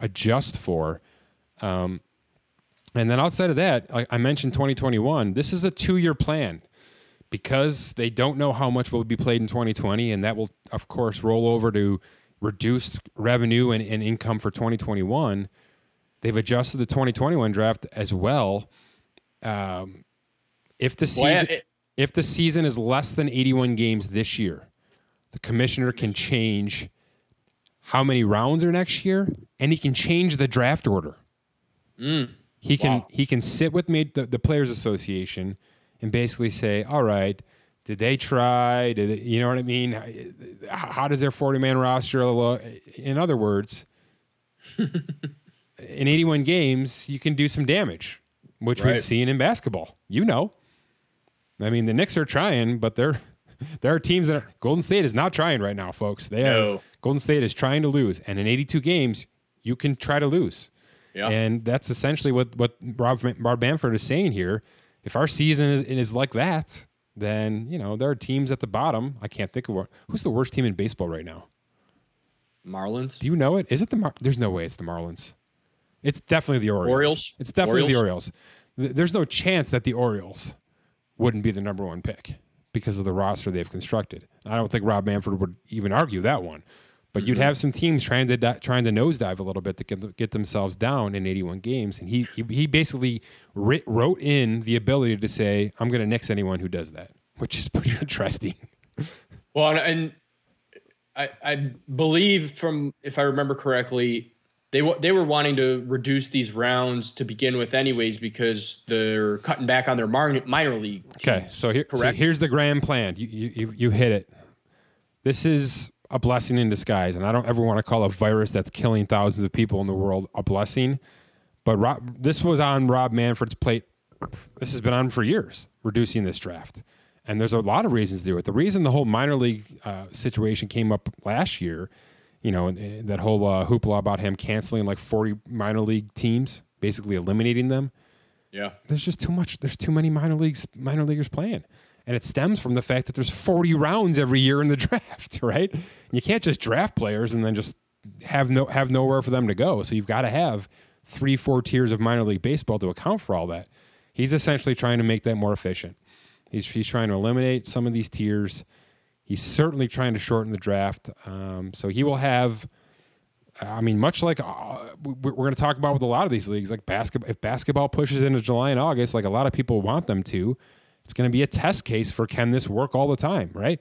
adjust for. Um, and then outside of that, I, I mentioned 2021. This is a two year plan because they don't know how much will be played in 2020, and that will, of course, roll over to reduced revenue and, and income for 2021. They've adjusted the 2021 draft as well. Um, if the season well, it, if the season is less than 81 games this year, the commissioner can change how many rounds are next year, and he can change the draft order.
Mm,
he can wow. he can sit with me the, the players association and basically say, all right, did they try? Did they, you know what I mean? How does their 40 man roster look? In other words, [LAUGHS] in 81 games, you can do some damage, which right. we've seen in basketball. You know, I mean, the Knicks are trying, but they're [LAUGHS] there are teams that are, Golden State is not trying right now, folks. They no. are Golden State is trying to lose, and in 82 games, you can try to lose. Yeah. And that's essentially what what Rob, Rob Manfred is saying here. If our season is, is like that, then you know there are teams at the bottom. I can't think of what. Who's the worst team in baseball right now?
Marlins.
Do you know it? Is it the? Mar- There's no way it's the Marlins. It's definitely the Orioles.
Orioles.
It's definitely Orioles? the Orioles. There's no chance that the Orioles wouldn't be the number one pick because of the roster they've constructed. I don't think Rob Manfred would even argue that one. But mm-hmm. you'd have some teams trying to di- trying to nosedive a little bit to get, get themselves down in 81 games, and he he, he basically writ, wrote in the ability to say, "I'm going to nix anyone who does that," [LAUGHS] which is pretty [LAUGHS] interesting.
well, and I I believe from if I remember correctly, they they were wanting to reduce these rounds to begin with, anyways, because they're cutting back on their minor, minor league. Teams,
okay, so here, so here's the grand plan. You, you you hit it. This is a blessing in disguise, and I don't ever want to call a virus that's killing thousands of people in the world a blessing. But Rob, this was on Rob Manfred's plate. This has been on for years, reducing this draft. And there's a lot of reasons to do it. The reason the whole minor league uh, situation came up last year you know, that whole uh, hoopla about him canceling like 40 minor league teams, basically eliminating them.
Yeah.
There's just too much. There's too many minor leagues, minor leaguers playing. And it stems from the fact that there's 40 rounds every year in the [LAUGHS] draft, right? You can't just draft players and then just have no have nowhere for them to go. So you've got to have three, four tiers of minor league baseball to account for all that. He's essentially trying to make that more efficient. He's he's trying to eliminate some of these tiers He's certainly trying to shorten the draft. Um, so he will have. I mean, much like uh, we're going to talk about with a lot of these leagues, like basketball. If basketball pushes into July and August, like a lot of people want them to, it's going to be a test case for can this work all the time, right?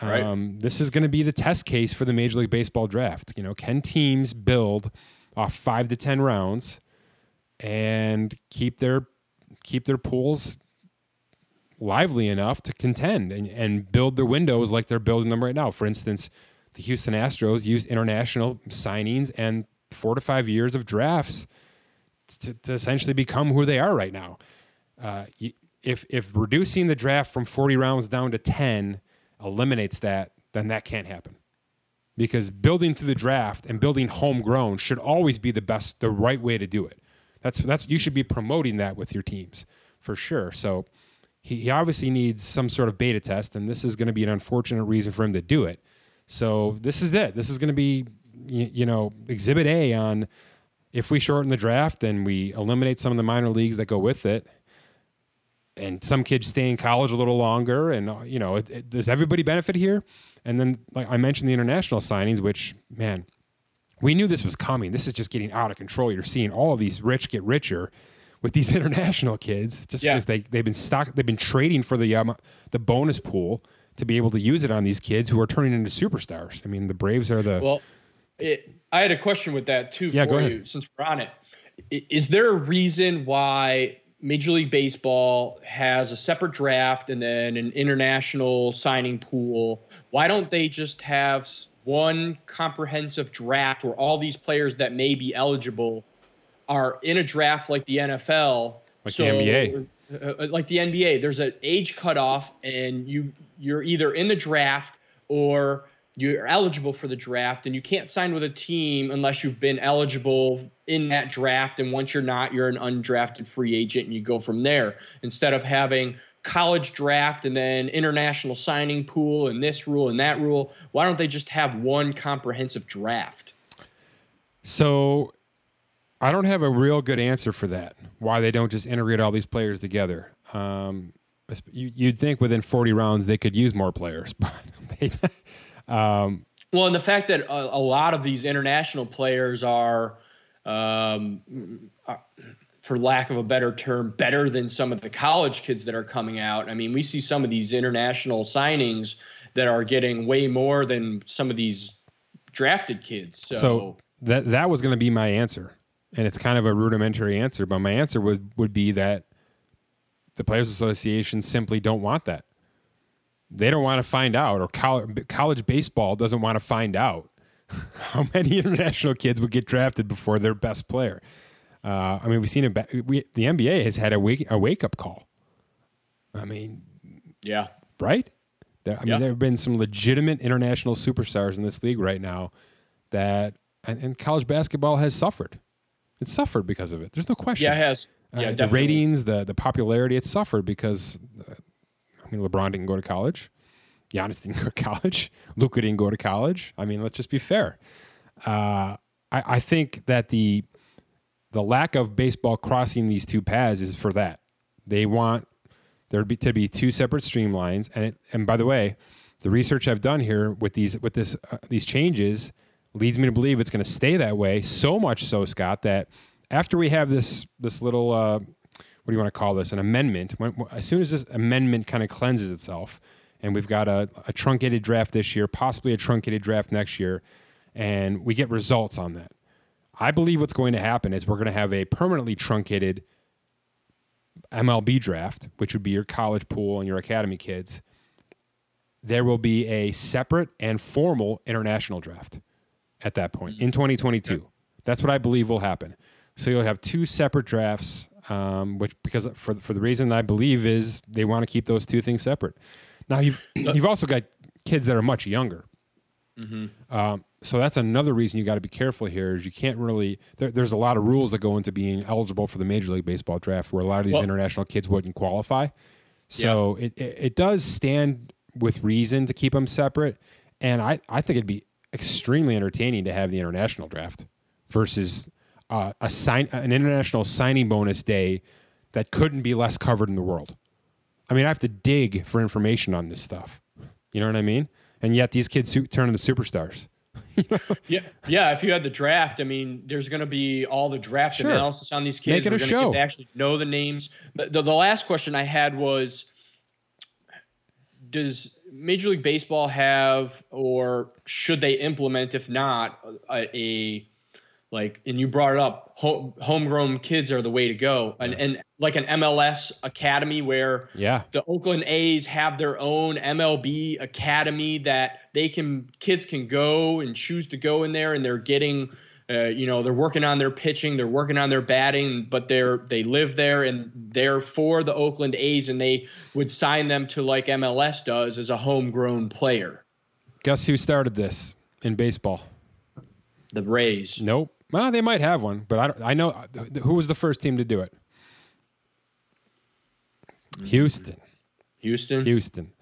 Right.
Um, this is going to be the test case for the Major League Baseball draft. You know, can teams build off five to ten rounds and keep their keep their pools lively enough to contend and, and build their windows like they're building them right now. For instance, the Houston Astros use international signings and four to five years of drafts to, to essentially become who they are right now. Uh, if if reducing the draft from 40 rounds down to 10 eliminates that, then that can't happen. Because building through the draft and building homegrown should always be the best, the right way to do it. That's that's you should be promoting that with your teams for sure. So he, he obviously needs some sort of beta test, and this is going to be an unfortunate reason for him to do it. So this is it. This is going to be, you, you know, Exhibit A on if we shorten the draft and we eliminate some of the minor leagues that go with it, and some kids stay in college a little longer, and uh, you know, it, it, does everybody benefit here? And then, like I mentioned, the international signings, which man, we knew this was coming. This is just getting out of control. You're seeing all of these rich get richer, with these [LAUGHS] international kids just because yeah. they they've been stock they've been trading for the um, the bonus pool to be able to use it on these kids who are turning into superstars. I mean, the Braves are the
well. It, I had a question with that too
yeah,
for you, since we're on it. Is there a reason why Major League Baseball has a separate draft and then an international signing pool? Why don't they just have one comprehensive draft where all these players that may be eligible are in a draft like the NFL?
Like so, the NBA.
Uh, uh, like the NBA, there's an age cutoff, and you you're either in the draft or you're eligible for the draft, and you can't sign with a team unless you've been eligible in that draft. And once you're not, you're an undrafted free agent, and you go from there. Instead of having college draft and then international signing pool and this rule and that rule, why don't they just have one comprehensive draft?
So I don't have a real good answer for that. Why they don't just integrate all these players together? Um, you, would think within 40 rounds they could use more players, [LAUGHS] but they,
um, well, and the fact that a, a, lot of these international players are, um, are, for lack of a better term, better than some of the college kids that are coming out. I mean, we see some of these international signings that are getting way more than some of these drafted kids. So,
so that that was going to be my answer and it's kind of a rudimentary answer, but my answer would would be that the Players Association simply don't want that. They don't want to find out, or college, college baseball doesn't want to find out [LAUGHS] how many international kids would get drafted before their best player. Uh, I mean, we've seen it. We, the NBA has had a wake a wake up call. I mean,
yeah,
right. There, I mean, there have been some legitimate international superstars in this league right now that, and, and college basketball has suffered. It suffered because of it. There's no question.
Yeah, it has. Uh, yeah,
the ratings, the the popularity, it suffered because uh, mean LeBron didn't go to college, Giannis didn't [LAUGHS] go to college, Luka didn't go to college. I mean, let's just be fair. Uh, I, I think that the the lack of baseball crossing these two paths is for that. They want there be, to be two separate streamlines, and it, and by the way, the research I've done here with these with this uh, these changes leads me to believe it's going to stay that way. So much so, Scott, that after we have this this little uh, what do you want to call this an amendment? When, as soon as this amendment kind of cleanses itself, and we've got a, a truncated draft this year, possibly a truncated draft next year, and we get results on that. I believe what's going to happen is we're going to have a permanently truncated MLB draft, which would be your college pool and your academy kids. There will be a separate and formal international draft at that point in mm. 2022. That's what I believe will happen. So you'll have two separate drafts, um, which because for for the reason I believe is they want to keep those two things separate. Now you've you've also got kids that are much younger. Mm-hmm. Um, so that's another reason you got to be careful here. Is you can't really there, there's a lot of rules that go into being eligible for the Major League Baseball draft, where a lot of these well, international kids wouldn't qualify. So yeah. it, it, it does stand with reason to keep them separate, and I I think it'd be extremely entertaining to have the international draft versus uh, a sign an international signing bonus day that couldn't be less covered in the world. I mean, I have to dig for information on this stuff. You know what I mean? And yet these kids turn into superstars. [LAUGHS]
yeah, yeah. If you had the draft, I mean, there's going to be all the draft sure. analysis on these kids.
Make it We're a show.
actually know the names. The, the, the last question I had was, does Major League Baseball have, or should they implement, if not, a, a like, and you brought it up, home, homegrown kids are the way to go, and and like an MLS academy where
yeah,
the Oakland A's have their own MLB academy that they can kids can go and choose to go in there, and they're getting uh, you know, they're working on their pitching, they're working on their batting, but they're they live there and they're for the Oakland A's, and they would sign them to like MLS does as a homegrown player.
Guess who started this in baseball?
The Rays.
Nope. Well, they might have one, but I don't, I know who was the first team to do it. Houston.
Houston.
Houston.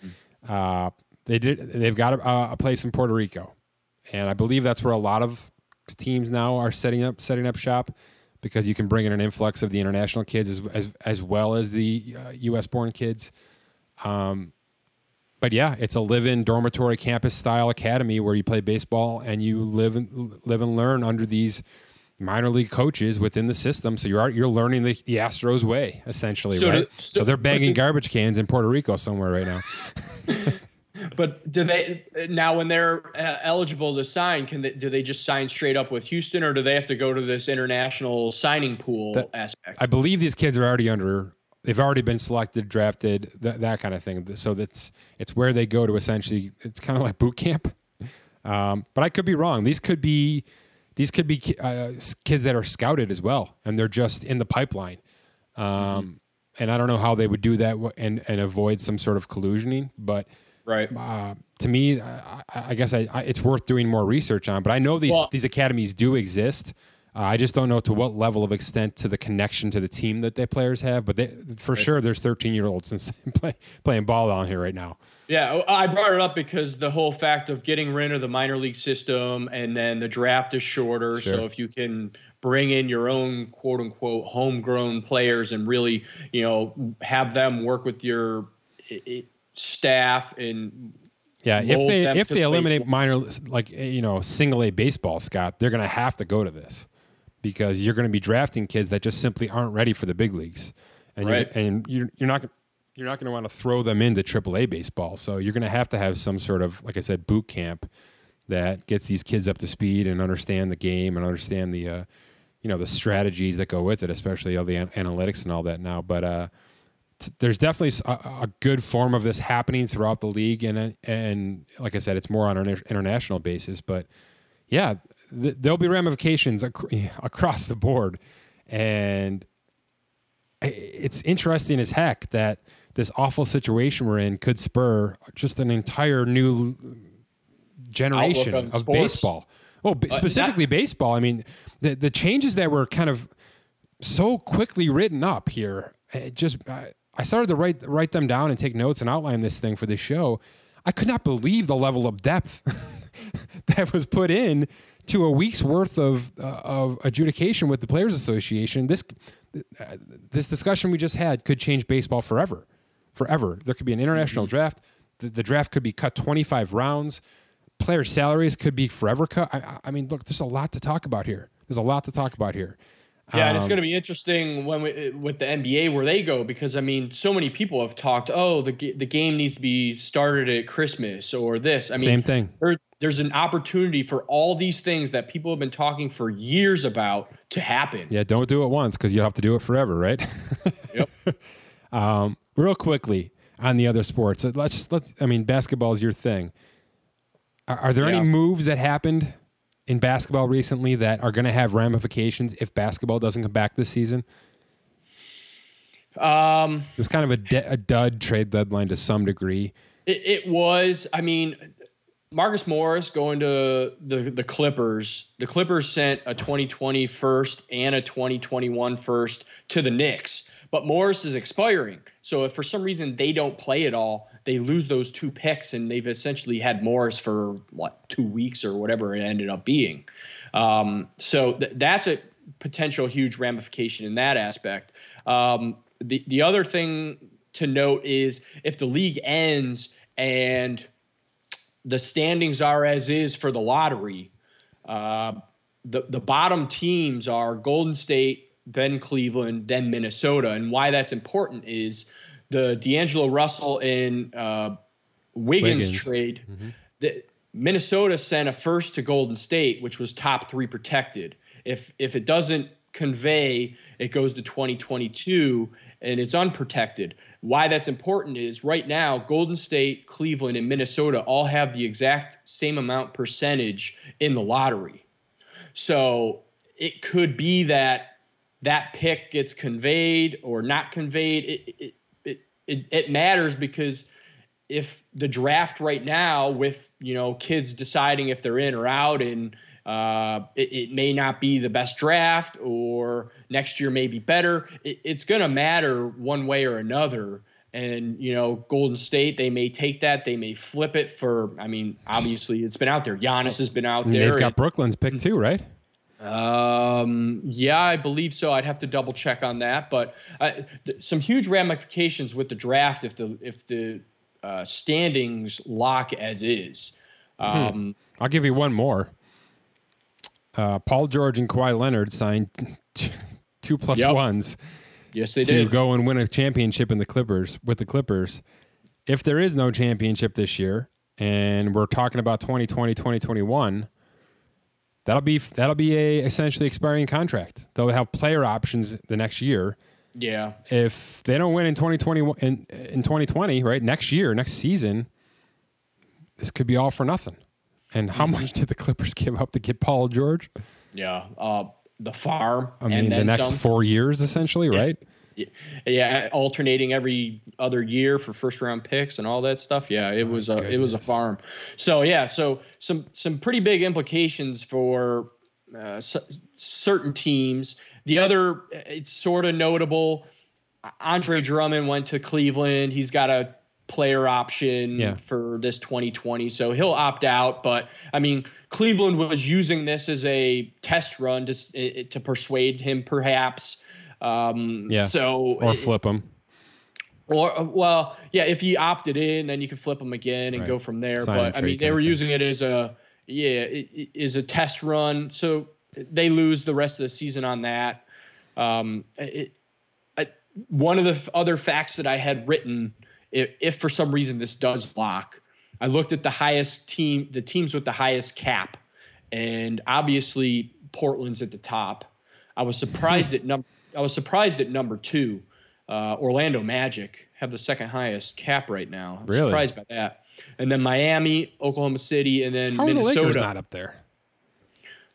Uh, they did. They've got a, a place in Puerto Rico, and I believe that's where a lot of teams now are setting up setting up shop because you can bring in an influx of the international kids as as, as well as the uh, U.S. born kids. Um, but yeah, it's a live-in dormitory campus style academy where you play baseball and you live and live and learn under these minor league coaches within the system. So you're you're learning the, the Astros way essentially, so right? To, so, so, they're banging garbage cans in Puerto Rico somewhere right now. [LAUGHS]
but do they now when they're uh, eligible to sign? Can they do they just sign straight up with Houston, or do they have to go to this international signing pool that, aspect?
I believe these kids are already under. They've already been selected, drafted, th- that kind of thing. So that's it's where they go to essentially. It's kind of like boot camp. Um, but I could be wrong. These could be these could be uh, kids that are scouted as well, and they're just in the pipeline. Um, mm-hmm. And I don't know how they would do that and and avoid some sort of collusioning, but
right
uh, to me, I, I guess I, I, it's worth doing more research on. But I know these well, these academies do exist. Uh, I just don't know to what level of extent to the connection to the team that the players have. But they, for right. sure, there's 13 year olds [LAUGHS] play, playing ball down here right now.
Yeah, I brought it up because the whole fact of getting rid of the minor league system and then the draft is shorter. Sure. So if you can bring in your own quote unquote homegrown players and really, you know, have them work with your staff and
yeah, if they if they eliminate minor like you know single A baseball, Scott, they're going to have to go to this because you're going to be drafting kids that just simply aren't ready for the big leagues, and right. you're, and you're, you're not you're not going to want to throw them into AAA baseball. So you're going to have to have some sort of, like I said, boot camp that gets these kids up to speed and understand the game and understand the, uh, you know, the strategies that go with it, especially all the an- analytics and all that now. But uh, t- there's definitely a, a, good form of this happening throughout the league, and and like I said, it's more on an international basis. But yeah, th- there'll be ramifications ac- [LAUGHS] across the board, and it's interesting as heck that this awful situation we're in could spur just an entire new generation of sports. baseball. Well, uh, specifically that, baseball. I mean, the the changes that were kind of so quickly written up here. It just I started to write write them down and take notes and outline this thing for this show. I could not believe the level of depth [LAUGHS] that was put in to a week's worth of uh, of adjudication with the Players Association. This uh, this discussion we just had could change baseball forever forever. There could be an international mm-hmm. draft. The, the, draft could be cut 25 rounds. Player salaries could be forever cut. I, I, mean, look, there's a lot to talk about here. There's a lot to talk about here.
Yeah, um, and it's going to be interesting when we, with the NBA where they go because I mean, so many people have talked. Oh, the the game needs to be started at Christmas or this. I mean,
same thing.
There, there's an opportunity for all these things that people have been talking for years about to happen.
Yeah, don't do it once because you'll have to do it forever, right? [LAUGHS]
yep.
um, real quickly on the other sports. Let's just let's. I mean, basketball is your thing. Are, are there yeah. any moves that happened in basketball recently that are going to have ramifications if basketball doesn't come back this season?
Um,
it was kind of a, de- a dud trade deadline to some degree.
It, it was. I mean, Marcus Morris going to the the Clippers. The Clippers sent a 2020 first and a 2021 first to the Knicks. But Morris is expiring. So if for some reason they don't play at all, they lose those two picks, and they've essentially had Morris for what two weeks or whatever it ended up being. Um, so th- that's a potential huge ramification in that aspect. Um, the the other thing to note is if the league ends and the standings are as is for the lottery, uh, the the bottom teams are Golden State, then Cleveland, then Minnesota. And why that's important is the D'Angelo Russell and uh, Wiggins, Wiggins, trade. Mm-hmm. The, Minnesota sent a first to Golden State, which was top three protected. If if it doesn't convey, it goes to 2022 and it's unprotected. Why that's important is right now, Golden State, Cleveland, and Minnesota all have the exact same amount percentage in the lottery. So it could be that that pick gets conveyed or not conveyed, it, it, it, it, it matters because if the draft right now with you know kids deciding if they're in or out and uh, it, it, may not be the best draft or next year may be better it, it's going to matter one way or another. And you know golden state they may take that they may flip it for i mean obviously it's been out there. Giannis has been out there
they've got brooklyn's pick too right
um, yeah, I believe so. I'd have to double check on that, but uh, th- some huge ramifications with the draft if the if the uh, standings lock as is. Hmm. Um,
hmm. I'll give you one more. Uh, Paul George and Kawhi Leonard signed t- two plus yep. ones.
Yes, they did.
to
did.
go and win a championship in the Clippers with the Clippers. If there is no championship this year, and we're talking about 2020, 2021, that'll be that'll be a essentially expiring contract. They'll have player options the next year.
Yeah.
If they don't win in 2021 in, in 2020, right? Next year, next season, this could be all for nothing. And how
Mm-hmm.
much did the Clippers [LAUGHS] give up to get Paul George?
Yeah. Uh, the farm.
I mean,
and
the next
some.
four years, essentially, right?
yeah, alternating every other year for first round picks and all that stuff. Yeah, it was a it was a farm. So yeah, so some some pretty big implications for uh, c- certain teams. The other, it's sort of notable. Andre Drummond went to Cleveland. He's got a player option
Yeah.
for this 2020, so he'll opt out. But I mean, Cleveland was using this as a test run to to persuade him, perhaps. Um,
Yeah.
So
Or flip them.
or uh, well, yeah, if he opted in, then you could flip them again and
Right.
go from there.
Sign
but I mean, they were using it as a yeah, it, it is a test run. So they lose the rest of the season on that. Um, it, I, one of the f- other facts that I had written, if, if for some reason this does lock, I looked at the highest team, the teams with the highest cap, and obviously Portland's at the top. I was surprised [LAUGHS] at number. I was surprised at number two. Uh, Orlando Magic have the second highest cap right now. I'm
Really?
surprised by that. And then Miami, Oklahoma City, and then
How are the
Minnesota.
Lakers not up there?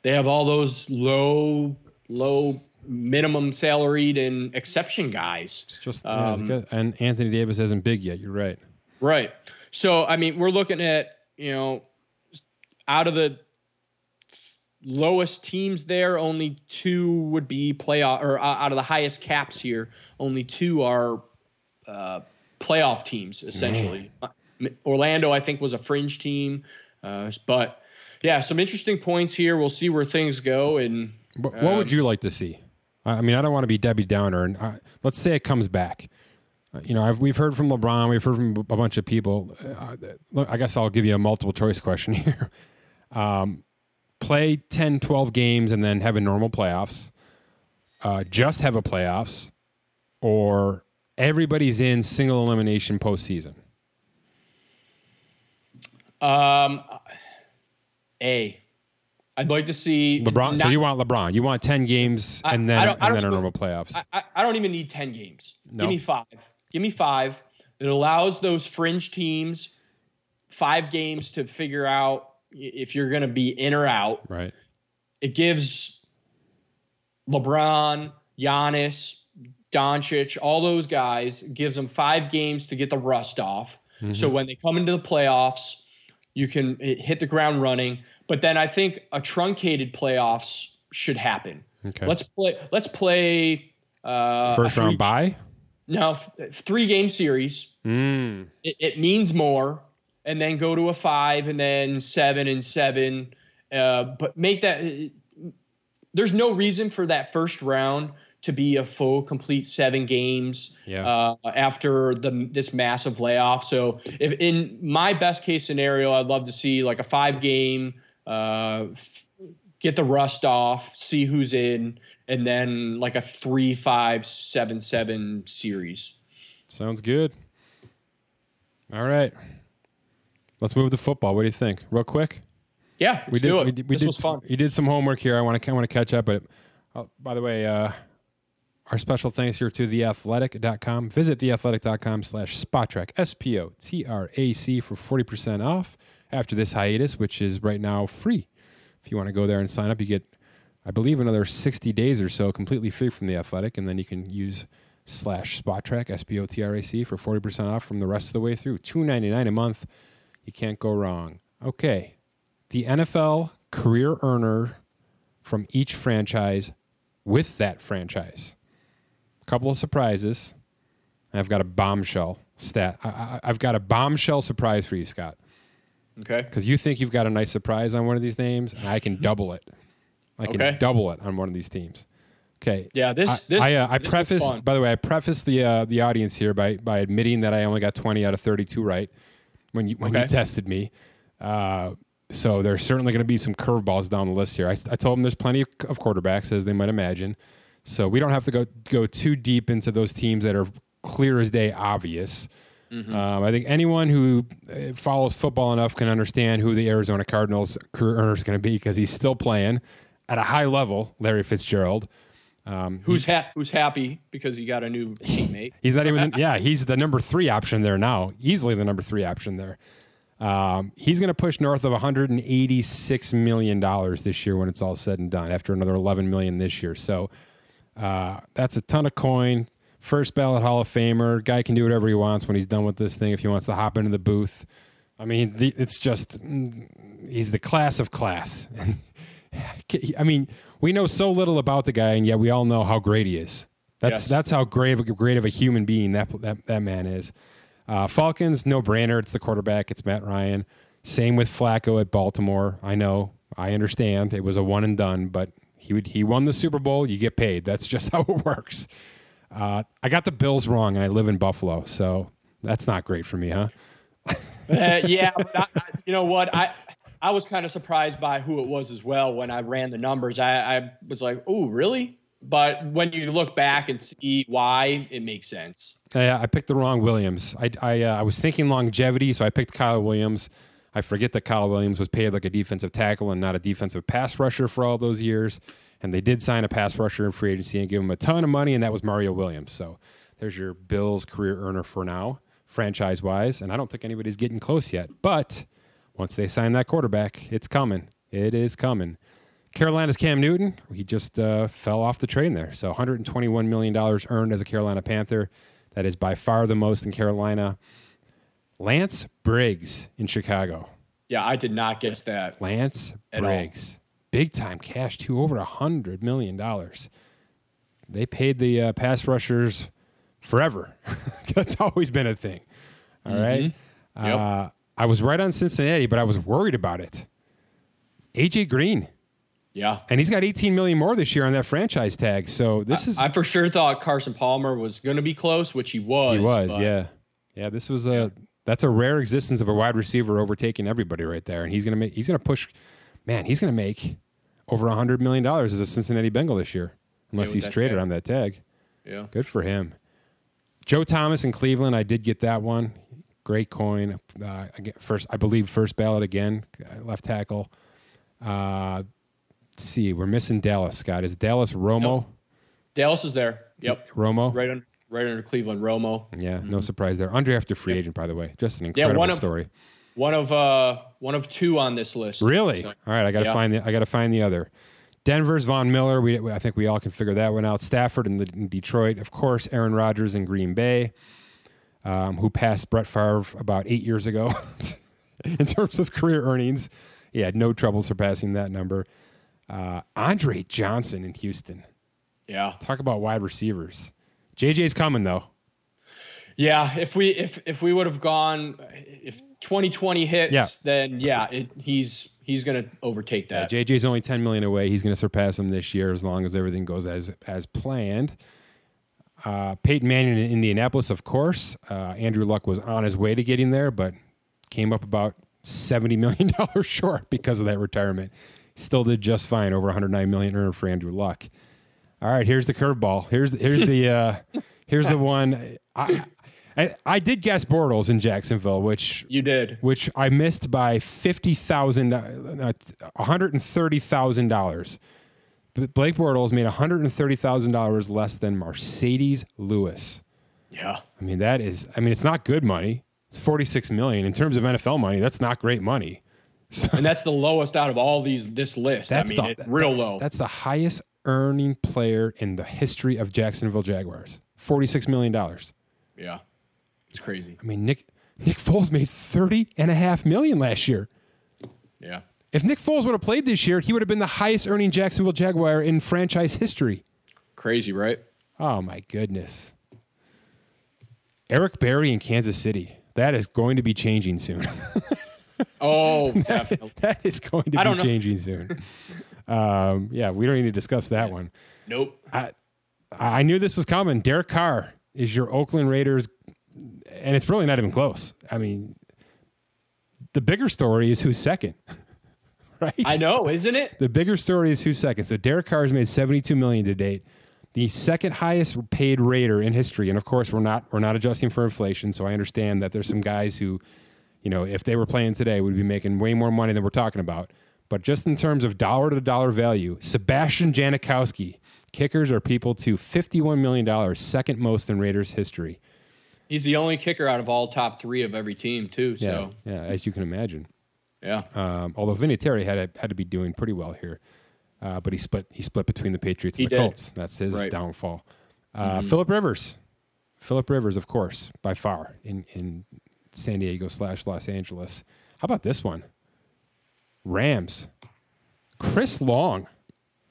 They have all those low, low minimum salaried and exception guys.
It's just yeah,
Um,
good. and Anthony Davis isn't big yet. You're right.
Right. So I mean, we're looking at you know, out of the lowest teams there, only two would be playoff, or uh, out of the highest caps here, only two are uh, playoff teams essentially. Uh, Orlando, I think, was a fringe team, uh, but yeah, some interesting points here. We'll see where things go, and
What, what would you like to see? I I mean, I don't want to be Debbie Downer, and uh, let's say it comes back. Uh, you know, I've, we've heard from LeBron, we've heard from a bunch of people. Uh, I guess I'll give you a multiple choice question [LAUGHS] here. Um, play 10, 12 games and then have a normal playoffs. Uh, just have a playoffs, or everybody's in single elimination postseason.
um, a. I'd like to see
LeBron. so you want LeBron? You want 10 games and then
I
and then a normal playoffs.
I, I- don't even need 10 games.
No.
Give me five. Give me five. It allows those fringe teams five games to figure out if you're going to be in or out.
right.
It gives LeBron, Giannis, Doncic, all those guys, gives them five games to get the rust off.
Mm-hmm.
So when they come into the playoffs, you can eh, hit the ground running. But then I think a truncated playoffs should happen.
Okay.
Let's play. Let's play. Uh,
First
a
round
three-
bye.
No, f- three game series.
Mm.
It, it means more, and then go to a five, and then seven and seven. Uh, but make that. There's no reason for that first round to be a full, complete seven games
Yeah.
uh, after the this massive layoff. So, if in my best case scenario, I'd love to see like a five game, uh, f- get the rust off, see who's in, and then like a three, five, seven, seven series.
Sounds good. All right. Let's move to football. What do you think? Real quick.
Yeah,
we did.
do it.
We did. We
this
did
was fun.
You did some homework here. I want to. I want to catch up. But uh, by the way, uh, our special thanks here to theathletic.com. Visit theathletic.com slash Spotrac S P O T R A C for forty percent off after this hiatus, which is right now free. If you want to go there and sign up, you get, I believe, another sixty days or so completely free from the Athletic, and then you can use slash Spotrac S P O T R A C for forty percent off from the rest of the way through. Two ninety nine a month. You can't go wrong. Okay the NFL career earner from each franchise with that franchise. A couple of surprises. I've got a bombshell stat. I, I, I've got a bombshell surprise for you, Scott,
Okay.
because you think you've got a nice surprise on one of these names, and I can double it. I can
Okay.
double it on one of these teams. Okay.
Yeah, this
I,
this
I, uh, I
this was
prefaced, by the way, I prefaced the uh, the audience here by by admitting that I only got twenty out of thirty two right when you when you tested me. Uh, so there's certainly going to be some curveballs down the list here. I, I told them there's plenty of, quarterbacks, as they might imagine. So we don't have to go go too deep into those teams that are clear as day obvious. Um, I think anyone who uh, follows football enough can understand who the Arizona Cardinals career earner is going to be because he's still playing at a high level. Larry Fitzgerald. Um,
Who's ha- who's happy because he got a new teammate?
He's not even. [LAUGHS] yeah, he's the number three option there now. Easily the number three option there. Um, he's going to push north of 186 million dollars this year when it's all said and done. After another 11 million this year, so uh, that's a ton of coin. First ballot Hall of Famer. Guy can do whatever he wants when he's done with this thing. If he wants to hop into the booth, I mean, the, it's just mm, he's the class of class. [LAUGHS] I mean, we know so little about the guy, and yet we all know how great he is. That's
Yes.
that's how great of a great of a human being that that, that man is. Uh, Falcons, no brainer. It's the quarterback. It's Matt Ryan. Same with Flacco at Baltimore. I know. I understand. It was a one and done, but he would he won the Super Bowl. You get paid. That's [LAUGHS] just how it works. Uh, I got the Bills wrong, and I live in Buffalo, so that's not great for me, huh?
Uh, yeah, [LAUGHS] I, you know what? I I was kind of surprised by who it was as well when I ran the numbers. I, I was like, oh, really? But when you look back and see why, it makes sense.
Yeah, I picked the wrong Williams. I I, uh, I was thinking longevity, so I picked Kyle Williams. I forget that Kyle Williams was paid like a defensive tackle and not a defensive pass rusher for all those years. And they did sign a pass rusher in free agency and give him a ton of money, and that was Mario Williams. So there's your Bills career earner for now, franchise wise. And I don't think anybody's getting close yet. But once they sign that quarterback, it's coming. It is coming. Carolina's Cam Newton, he just uh, fell off the train there. So $121 million earned as a Carolina Panther. That is by far the most in Carolina. Lance Briggs in Chicago.
Yeah, I did not guess that.
Lance
At all.
Briggs. Big time cash, too, over $100 million. They paid the uh, pass rushers forever. [LAUGHS] That's always been a thing. All right.
Mm-hmm. Yep.
Uh, I was right on Cincinnati, but I was worried about it. AJ Green.
Yeah.
And he's got 18 million more this year on that franchise tag. So this is
I for sure thought Carson Palmer was going to be close, which he was.
he was,
but-
yeah. Yeah, this was a that's a rare existence of a wide receiver overtaking everybody right there. And he's gonna make he's gonna push man, he's gonna make over hundred million dollars as a Cincinnati Bengal this year. Unless
with
he's traded
tag.
on that tag.
Yeah.
Good for him. Joe Thomas in Cleveland, I did get that one. Great coin. Uh, again, first, I believe first ballot again, uh, left tackle. Uh, let's see, we're missing Dallas. Scott is Dallas Romo.
Dallas is there. Yep.
Romo.
Right under right under Cleveland. Romo.
Yeah, no surprise there. Undrafted free agent, by the way. Just an
Yeah,
incredible
one of-
story.
One of uh one of two on this list.
Really?
So-
All right, I got to
Yeah.
find the I got to find the other. Denver's Von Miller. We I think we all can figure that one out. Stafford in, the, in Detroit, of course. Aaron Rodgers in Green Bay, um, who passed Brett Favre about eight years ago [LAUGHS] in terms of career earnings. He had no trouble surpassing that number. Uh, Andre Johnson in Houston.
Yeah.
Talk about wide receivers. JJ's coming though.
Yeah, if we if if we would have gone if 2020 hits,
Yeah.
then yeah, it, he's he's gonna overtake that.
JJ's only 10 million away. He's going to surpass him this year as long as everything goes as as planned. Uh, Peyton Manning in Indianapolis, of course. Uh, Andrew Luck was on his way to getting there, but came up about 70 million [LAUGHS] dollars short because of that retirement. Still did just fine, over 109 million earned for Andrew Luck. All right, here's the curveball. Here's here's the uh, [LAUGHS] here's the one. I, I I did guess Bortles in Jacksonville, which
you did.
which I missed by fifty thousand, uh, one hundred and thirty thousand dollars. Blake Bortles made one hundred and thirty thousand dollars less than Marcedes Lewis.
Yeah.
I mean, that is. I mean, it's not good money. It's forty six million in terms of NFL money. That's not great money.
And that's the lowest out of all these this list.
That's
I mean,
the
it's real low.
That's the highest earning player in the history of Jacksonville Jaguars. Forty six million dollars.
yeah. It's crazy.
I mean, Nick Nick Foles made thirty and a half million last year.
Yeah.
If Nick Foles would have played this year, he would have been the highest earning Jacksonville Jaguar in franchise history.
Crazy, right?
Oh my goodness. Eric Berry in Kansas City. That is going to be changing soon. [LAUGHS]
Oh, [LAUGHS] definitely.
that is going to be changing soon. [LAUGHS] um, yeah, we don't need to discuss that one.
nope.
I, I knew this was coming. Derek Carr is your Oakland Raiders, and it's really not even close. I mean, the bigger story is who's second, [LAUGHS] right?
I know, isn't it?
The bigger story is who's second. So Derek Carr has made 72 million to date. the second highest paid Raider in history. And of course, we're not we're not adjusting for inflation, so I understand that there's some guys who, you know, if they were playing today, would be making way more money than we're talking about. But just in terms of dollar to dollar value, Sebastian Janikowski, kickers are people to $51 million, second most in Raiders history.
He's the only kicker out of all top three of every team, too. So
yeah, yeah as you can imagine.
Yeah.
Um, although Vinatieri had had to be doing pretty well here, uh, but he split he split between the Patriots and
he
the
did.
Colts. That's his
right.
downfall. Uh, mm-hmm. Philip Rivers, Philip Rivers, of course, by far in in San Diego slash Los Angeles. How about this one? Rams, Chris Long.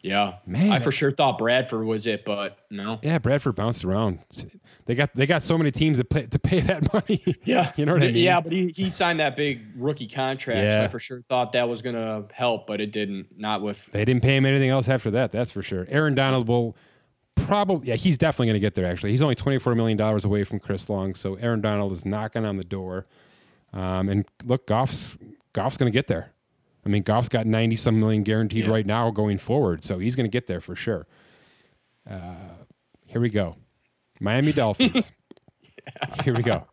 Yeah,
man,
I for sure thought Bradford was it, but no.
Yeah, Bradford bounced around. They got they got so many teams to pay to pay [LAUGHS] that money.
Yeah,
you know what I mean.
Yeah, but he, he signed that big rookie contract.
Yeah.
So I for sure thought that was going to help, but it didn't. Not with.
They didn't pay him anything else after that. That's for sure. Aaron Donald will probably. Yeah, he's definitely going to get there. Actually, he's only twenty four million dollars away from Chris Long, so Aaron Donald is knocking on the door. Um, and look, Goff's Goff's going to get there. I mean, Goff's got 90 some million guaranteed
Yeah.
right now going forward, so he's going to get there for sure. Uh, here we go. Miami Dolphins. [LAUGHS] Here we go.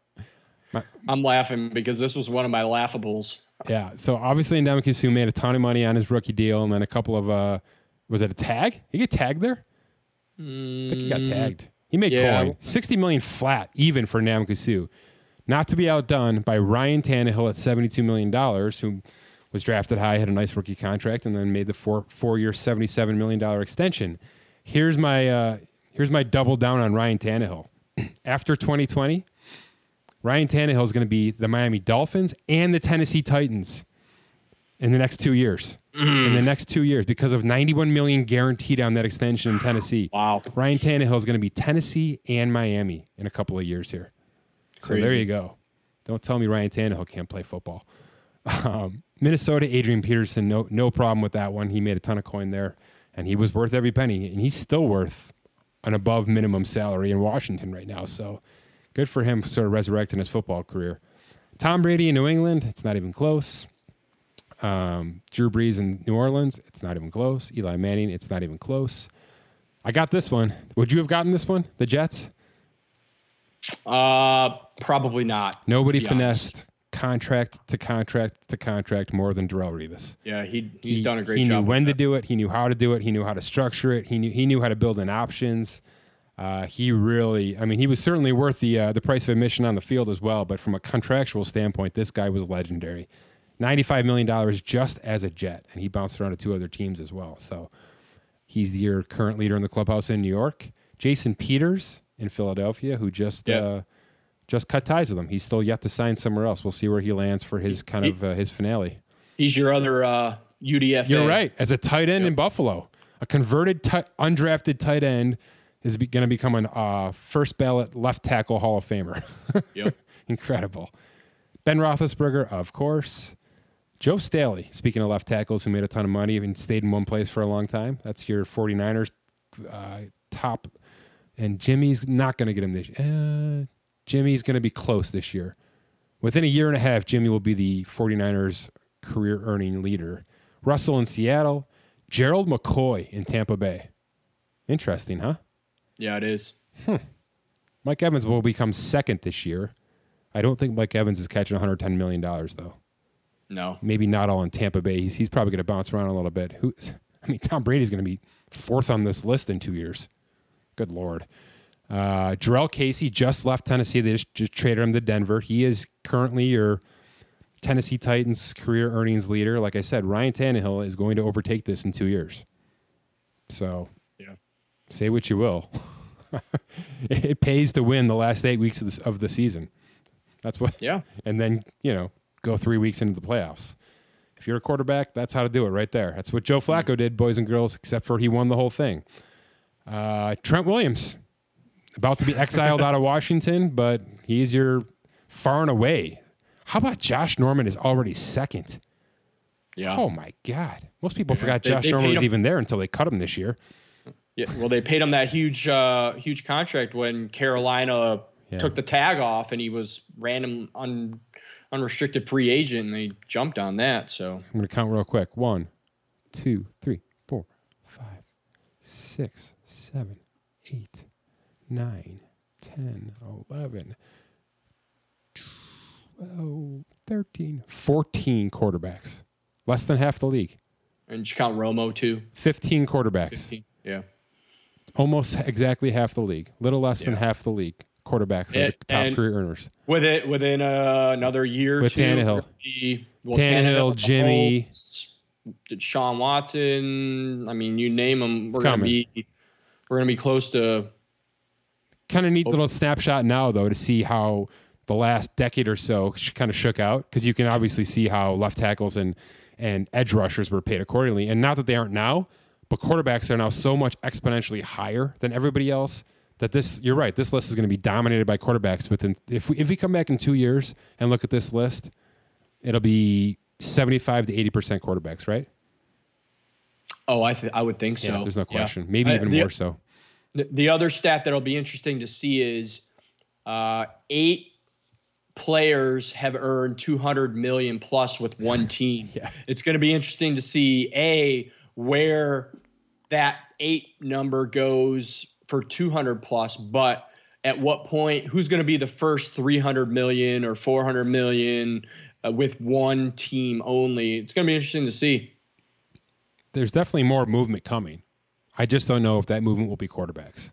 I'm laughing because this was one of my laughables.
Yeah. So obviously, Ndamukong made a ton of money on his rookie deal, and then a couple of uh, was it a tag? He get tagged there? I think he got tagged. He made
yeah.
coin. 60 million flat, even for Ndamukong Suh. Not to be outdone by Ryan Tannehill at $72 million, who was drafted high, had a nice rookie contract, and then made the four four year seventy seven million dollar extension. Here's my uh, here's my double down on Ryan Tannehill. [CLEARS THROAT] After 2020, Ryan Tannehill is going to be the Miami Dolphins and the Tennessee Titans in the next two years. In the next two years, because of 91 million guaranteed on that extension in Tennessee.
Wow.
Ryan Tannehill is going to be Tennessee and Miami in a couple of years here. So there you go. Don't tell me Ryan Tannehill can't play football. [LAUGHS] Um, Minnesota, Adrian Peterson, no no problem with that one. He made a ton of coin there, and he was worth every penny, and he's still worth an above minimum salary in Washington right now. So good for him, sort of resurrecting his football career. Tom Brady in New England, it's not even close. Um, Drew Brees in New Orleans, it's not even close. Eli Manning, it's not even close. I got this one. Would you have gotten this one? The Jets?
Uh, probably not.
Nobody
finessed. honest.
Contract to contract to contract more than Darrelle Revis.
Yeah, he he's
he,
done a great
he
job.
He
knew
when to do it. He knew how to do it. He knew how to structure it. He knew he knew how to build in options. Uh, he really, I mean, he was certainly worth the uh, the price of admission on the field as well. But from a contractual standpoint, this guy was legendary. Ninety-five million dollars just as a Jet, and he bounced around to two other teams as well. So he's your current leader in the clubhouse in New York. Jason Peters in Philadelphia, who just
Yeah.
uh, just cut ties with him. He's still yet to sign somewhere else. We'll see where he lands for his kind of uh, his finale.
He's your other uh, UDFA.
You're right. As a tight end in Buffalo, a converted ti- undrafted tight end is be- going to become an uh, first ballot left tackle Hall of Famer. [LAUGHS]
Yep.
Incredible. Ben Roethlisberger, of course. Joe Staley, speaking of left tackles who made a ton of money and stayed in one place for a long time. That's your 49ers uh, top. And Jimmy's not going to get him this uh, Jimmy's going to be close this year. Within a year and a half, Jimmy will be the 49ers career earning leader. Russell in Seattle, Gerald McCoy in Tampa Bay. Interesting, huh?
Yeah, it is. Hmm.
Mike Evans will become second this year. I don't think Mike Evans is catching $110 million, though.
No.
Maybe not all in Tampa Bay. He's, he's probably going to bounce around a little bit. Who, I mean, Tom Brady's going to be fourth on this list in two years. Good Lord. Uh, Jurrell Casey just left Tennessee. They just, just traded him to Denver. He is currently your Tennessee Titans career earnings leader. Like I said, Ryan Tannehill is going to overtake this in two years. So
Yeah.
say what you will. [LAUGHS] it, pays to win the last eight weeks of the, of the season. That's what.
Yeah. [LAUGHS]
And then you know go three weeks into the playoffs. If you're a quarterback, that's how to do it right there. That's what Joe Flacco did, boys and girls. Except for he won the whole thing. Uh, Trent Williams about to be exiled out of [LAUGHS] Washington, but he's your far and away. How about Josh Norman is already second?
Yeah.
Oh my God! Most people forgot
They-
Josh
they
Norman
paid
was
him-
even there until they cut him this year.
Yeah. Well, they paid him that huge, uh, huge contract when Carolina
Yeah.
took the tag off, and he was random, un, unrestricted free agent, and they jumped on that. So
I'm going to count real quick. One, two, three, four, five, six, seven, 8, 9, 10, 11, 12, 13, 14 quarterbacks. Less than half the league.
And you count Romo too.
15 quarterbacks.
15. Yeah.
Almost exactly half the league. Little less than half the league. Quarterbacks are the top career earners.
With it within uh, another year
With
two.
Tannehill.
be- well,
Tannehill, Jimmy.
Sean Watson. I mean, you name them. We're
It's
gonna
coming.
be we're gonna be close to
Kind of neat oh. little snapshot now, though, to see how the last decade or so kind of shook out because you can obviously see how left tackles and and edge rushers were paid accordingly, and not that they aren't now, but quarterbacks are now so much exponentially higher than everybody else that this you're right. This list is going to be dominated by quarterbacks. Within if we if we come back in two years and look at this list, it'll be seventy five to eighty percent quarterbacks, right?
Oh, I th- I would think so.
Yeah, there's no
Yeah.
question. Maybe
I-
even
the-
more so.
The, the other stat that'll be interesting to see is uh, eight players have earned 200 million plus with one [LAUGHS] team.
Yeah.
It's going to be interesting to see a where that eight number goes for 200 plus, but at what point who's going to be the first 300 million or 400 million uh, with one team only? It's going to be interesting to see.
there's definitely more movement coming. I just don't know if that movement will be quarterbacks.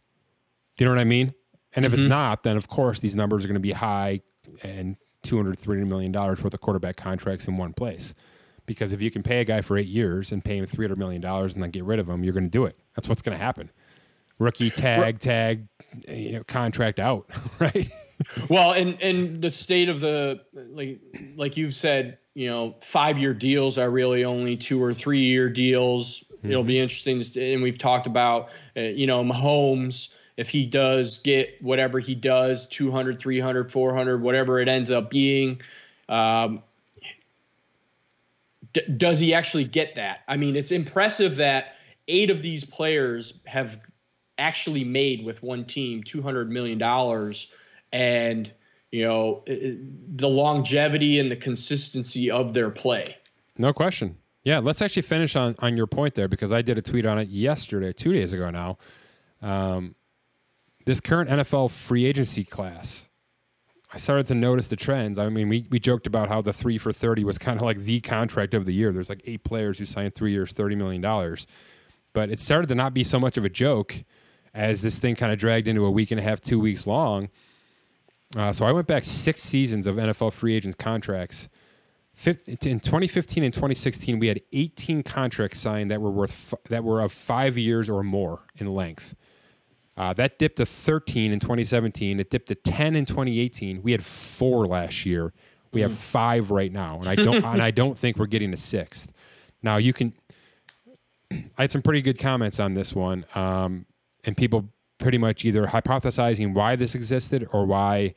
Do you know what I mean? And if it's mm-hmm. not, then of course these numbers are going to be high and 200, 300 million dollars worth of quarterback contracts in one place. Because if you can pay a guy for eight years and pay him 300 million dollars and then get rid of him, you're going to do it. That's what's going to happen. Rookie tag, tag, you know, contract out, [LAUGHS] right?
Well, and and the state of the like like you've said, you know, five year deals are really only two or three year deals. It'll be interesting, and we've talked about, uh, you know, Mahomes if he does get whatever he does, 200, 300, 400, whatever it ends up being. Um, d- does he actually get that? I mean, it's impressive that eight of these players have actually made with one team $200 million. And, you know, the longevity and the consistency of their play.
No question. Yeah, let's actually finish on, on your point there because I did a tweet on it yesterday, two days ago now. Um, this current NFL free agency class, I started to notice the trends. I mean, we, we joked about how the three for 30 was kind of like the contract of the year. There's like eight players who signed three years, $30 million. But it started to not be so much of a joke as this thing kind of dragged into a week and a half, two weeks long. Uh, so I went back six seasons of NFL free agent contracts. In 2015 and 2016, we had 18 contracts signed that were worth that were of five years or more in length. Uh, that dipped to 13 in 2017. It dipped to 10 in 2018. We had four last year. We have five right now, and I [LAUGHS] don't and I don't think we're getting a sixth. Now you can. [CLEARS THROAT] I had some pretty good comments on this one, um, and people pretty much either hypothesizing why this existed or why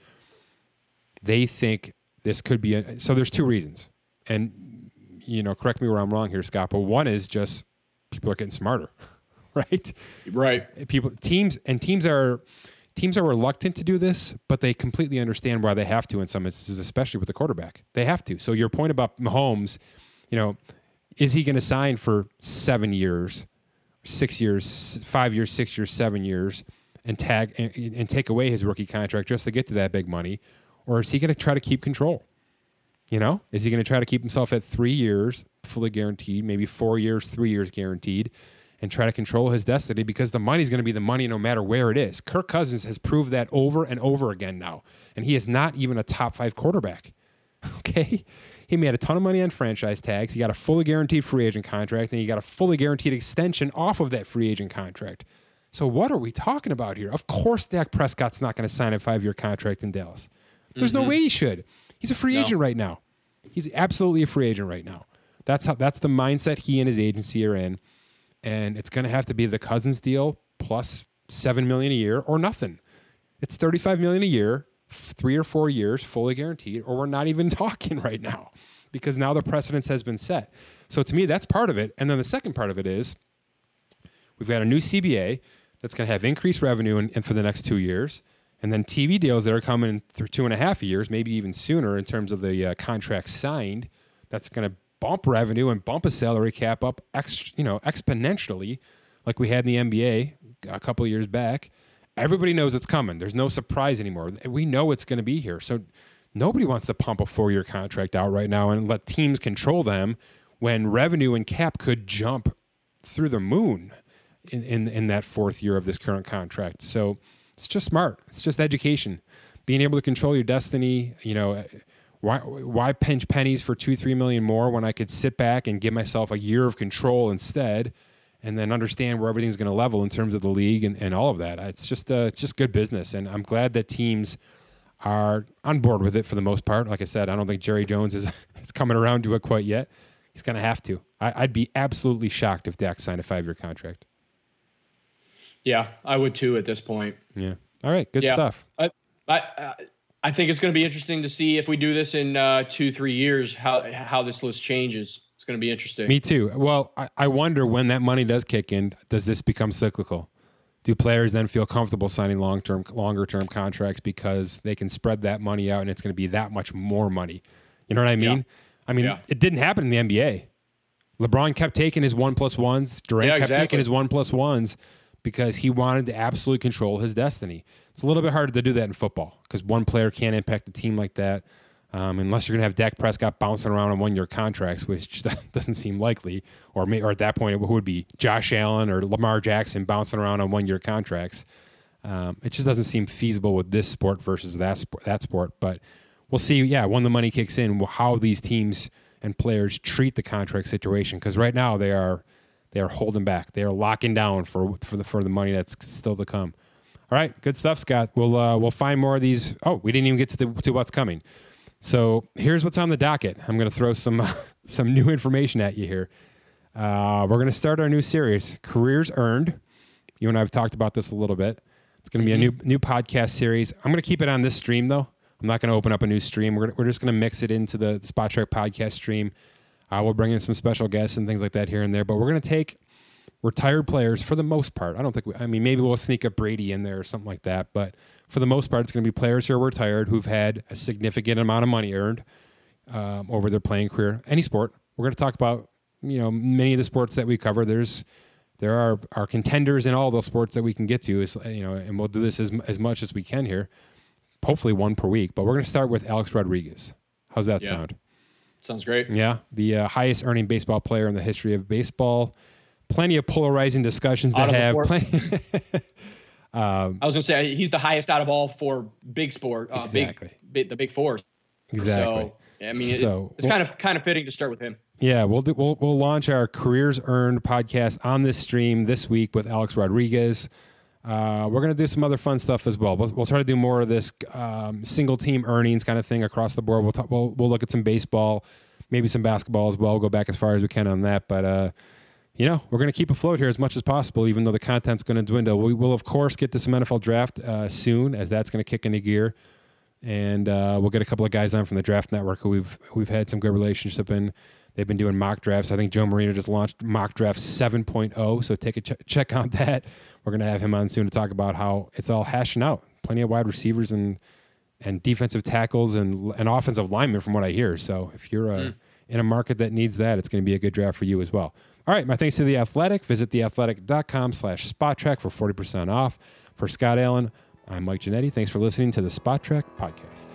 they think this could be. A, so there's two reasons, and you know, correct me where I'm wrong here, Scott. But one is just people are getting smarter, [LAUGHS] right?
Right.
people teams and teams are teams are reluctant to do this, but they completely understand why they have to in some instances, especially with the quarterback. They have to. So your point about Mahomes, you know, is he going to sign for seven years, six years, five years, six years, seven years, and tag and, and take away his rookie contract just to get to that big money, or is he going to try to keep control? You know, is he going to try to keep himself at three years, fully guaranteed, maybe four years, three years guaranteed, and try to control his destiny because the money's going to be the money no matter where it is. Kirk Cousins has proved that over and over again now, and he is not even a top five quarterback. [LAUGHS] Okay. He made a ton of money on franchise tags. He got a fully guaranteed free agent contract, and he got a fully guaranteed extension off of that free agent contract. So, what are we talking about here? Of course, Dak Prescott's not going to sign a five year contract in Dallas. There's no mm-hmm. way he should. He's a free agent right now. He's absolutely a free agent right now. That's how. That's the mindset he and his agency are in, and it's going to have to be the Cousins deal plus seven million a year or nothing. It's thirty-five million a year, three or four years, fully guaranteed, or we're not even [LAUGHS] talking right now because now the precedence has been set. So to me, that's part of it. And then the second part of it is we've got a new CBA that's going to have increased revenue in, in for the next two years, and then TV deals that are coming through two and a half years, maybe even sooner in terms of the uh, contracts signed. That's going to bump revenue and bump a salary cap up, ex, you know, exponentially, like we had in the NBA a couple years back. everybody knows it's coming. There's no surprise anymore. We know it's going to be here. So nobody wants to pump a four year contract out right now and let teams control them when revenue and cap could jump through the moon in, in, in that fourth year of this current contract. So it's just smart. It's just education. Being able to control your destiny, you know, why why pinch pennies for two, three million more when I could sit back and give myself a year of control instead and then understand where everything's going to level in terms of the league and, and all of that. It's just uh, it's just good business, and I'm glad that teams are on board with it for the most part. Like I said, I don't think Jerry Jones is [LAUGHS] is coming around to it quite yet. He's going to have to. I, would be absolutely shocked if Dak signed a five year contract.
Yeah, I would too at this point.
Yeah. All right. Good yeah. stuff.
I, I, I think it's going to be interesting to see if we do this in uh, two, three years, how how this list changes. It's going to be interesting.
Me too. Well, I, I wonder when that money does kick in, does this become cyclical? Do players then feel comfortable signing long term, longer term contracts because they can spread that money out and it's going to be that much more money? You know what I mean? Yeah. I mean, yeah. it didn't happen in the NBA. LeBron kept taking his one plus ones. Durant yeah, kept exactly. taking his one plus ones because he wanted to absolutely control his destiny. It's a little bit harder to do that in football because one player can't impact the team like that um, unless you're going to have Dak Prescott bouncing around on one year contracts, which [LAUGHS] doesn't seem likely. Or, may, or at that point, it would be Josh Allen or Lamar Jackson bouncing around on one year contracts. Um, it just doesn't seem feasible with this sport versus that sport, that sport. But we'll see. Yeah, when the money kicks in, how these teams and players treat the contract situation. Because right now they are they are holding back. They are locking down for for the for the money that's still to come. All right, good stuff, Scott. We'll uh, we'll find more of these. Oh, we didn't even get to the to what's coming. So here's what's on the docket. I'm going to throw some [LAUGHS] some new information at you here. Uh, we're going to start our new series, Careers Earned. You and I have talked about this a little bit. It's going to be a mm-hmm. new new podcast series. I'm going to keep it on this stream though. I'm not going to open up a new stream. We're, we're just going to mix it into the Spotrac podcast stream. Uh, we'll bring in some special guests and things like that here and there. But we're going to take retired players for the most part. I don't think. We, I mean, maybe we'll sneak a Brady in there or something like that. But for the most part, it's going to be players who are retired who've had a significant amount of money earned um, over their playing career. Any sport. We're going to talk about you know many of the sports that we cover. There's there are are contenders in all those sports that we can get to. Is you know, and we'll do this as as much as we can here. Hopefully, one per week. But we're going to start with Alex Rodriguez. How's that yeah. sound?
Sounds great.
Yeah, the uh, highest earning baseball player in the history of baseball. Plenty of polarizing discussions to have. Plenty, [LAUGHS]
Um, I was gonna say he's the highest out of all four big sport, uh, exactly. big, big, the big four.
Exactly.
So, I mean, so, it, it's well, kind of kind of fitting to start with him.
Yeah, we'll do, we'll we'll launch our careers earned podcast on this stream this week with Alex Rodriguez. Uh, we're going to do some other fun stuff as well. We'll, we'll try to do more of this um, single team earnings kind of thing across the board. We'll, talk, we'll we'll look at some baseball, maybe some basketball as well. We'll go back as far as we can on that, but. Uh, you know, we're going to keep afloat here as much as possible, even though the content's going to dwindle. We will, of course, get to some NFL draft uh, soon, as that's going to kick into gear, and uh, we'll get a couple of guys on from the Draft Network who we've we've had some good relationship in. They've been doing mock drafts. I think Joe Marino just launched mock draft 7.0, so take a ch- check on [LAUGHS] that. We're going to have him on soon to talk about how it's all hashing out. Plenty of wide receivers and and defensive tackles and and offensive linemen, from what I hear. So if you're a, mm. in a market that needs that, it's going to be a good draft for you as well. All right, my thanks to The Athletic. Visit theathletic.com slash Spotrac for 40% off. For Scott Allen, I'm Mike Ginnitti. Thanks for listening to the Spotrac Podcast.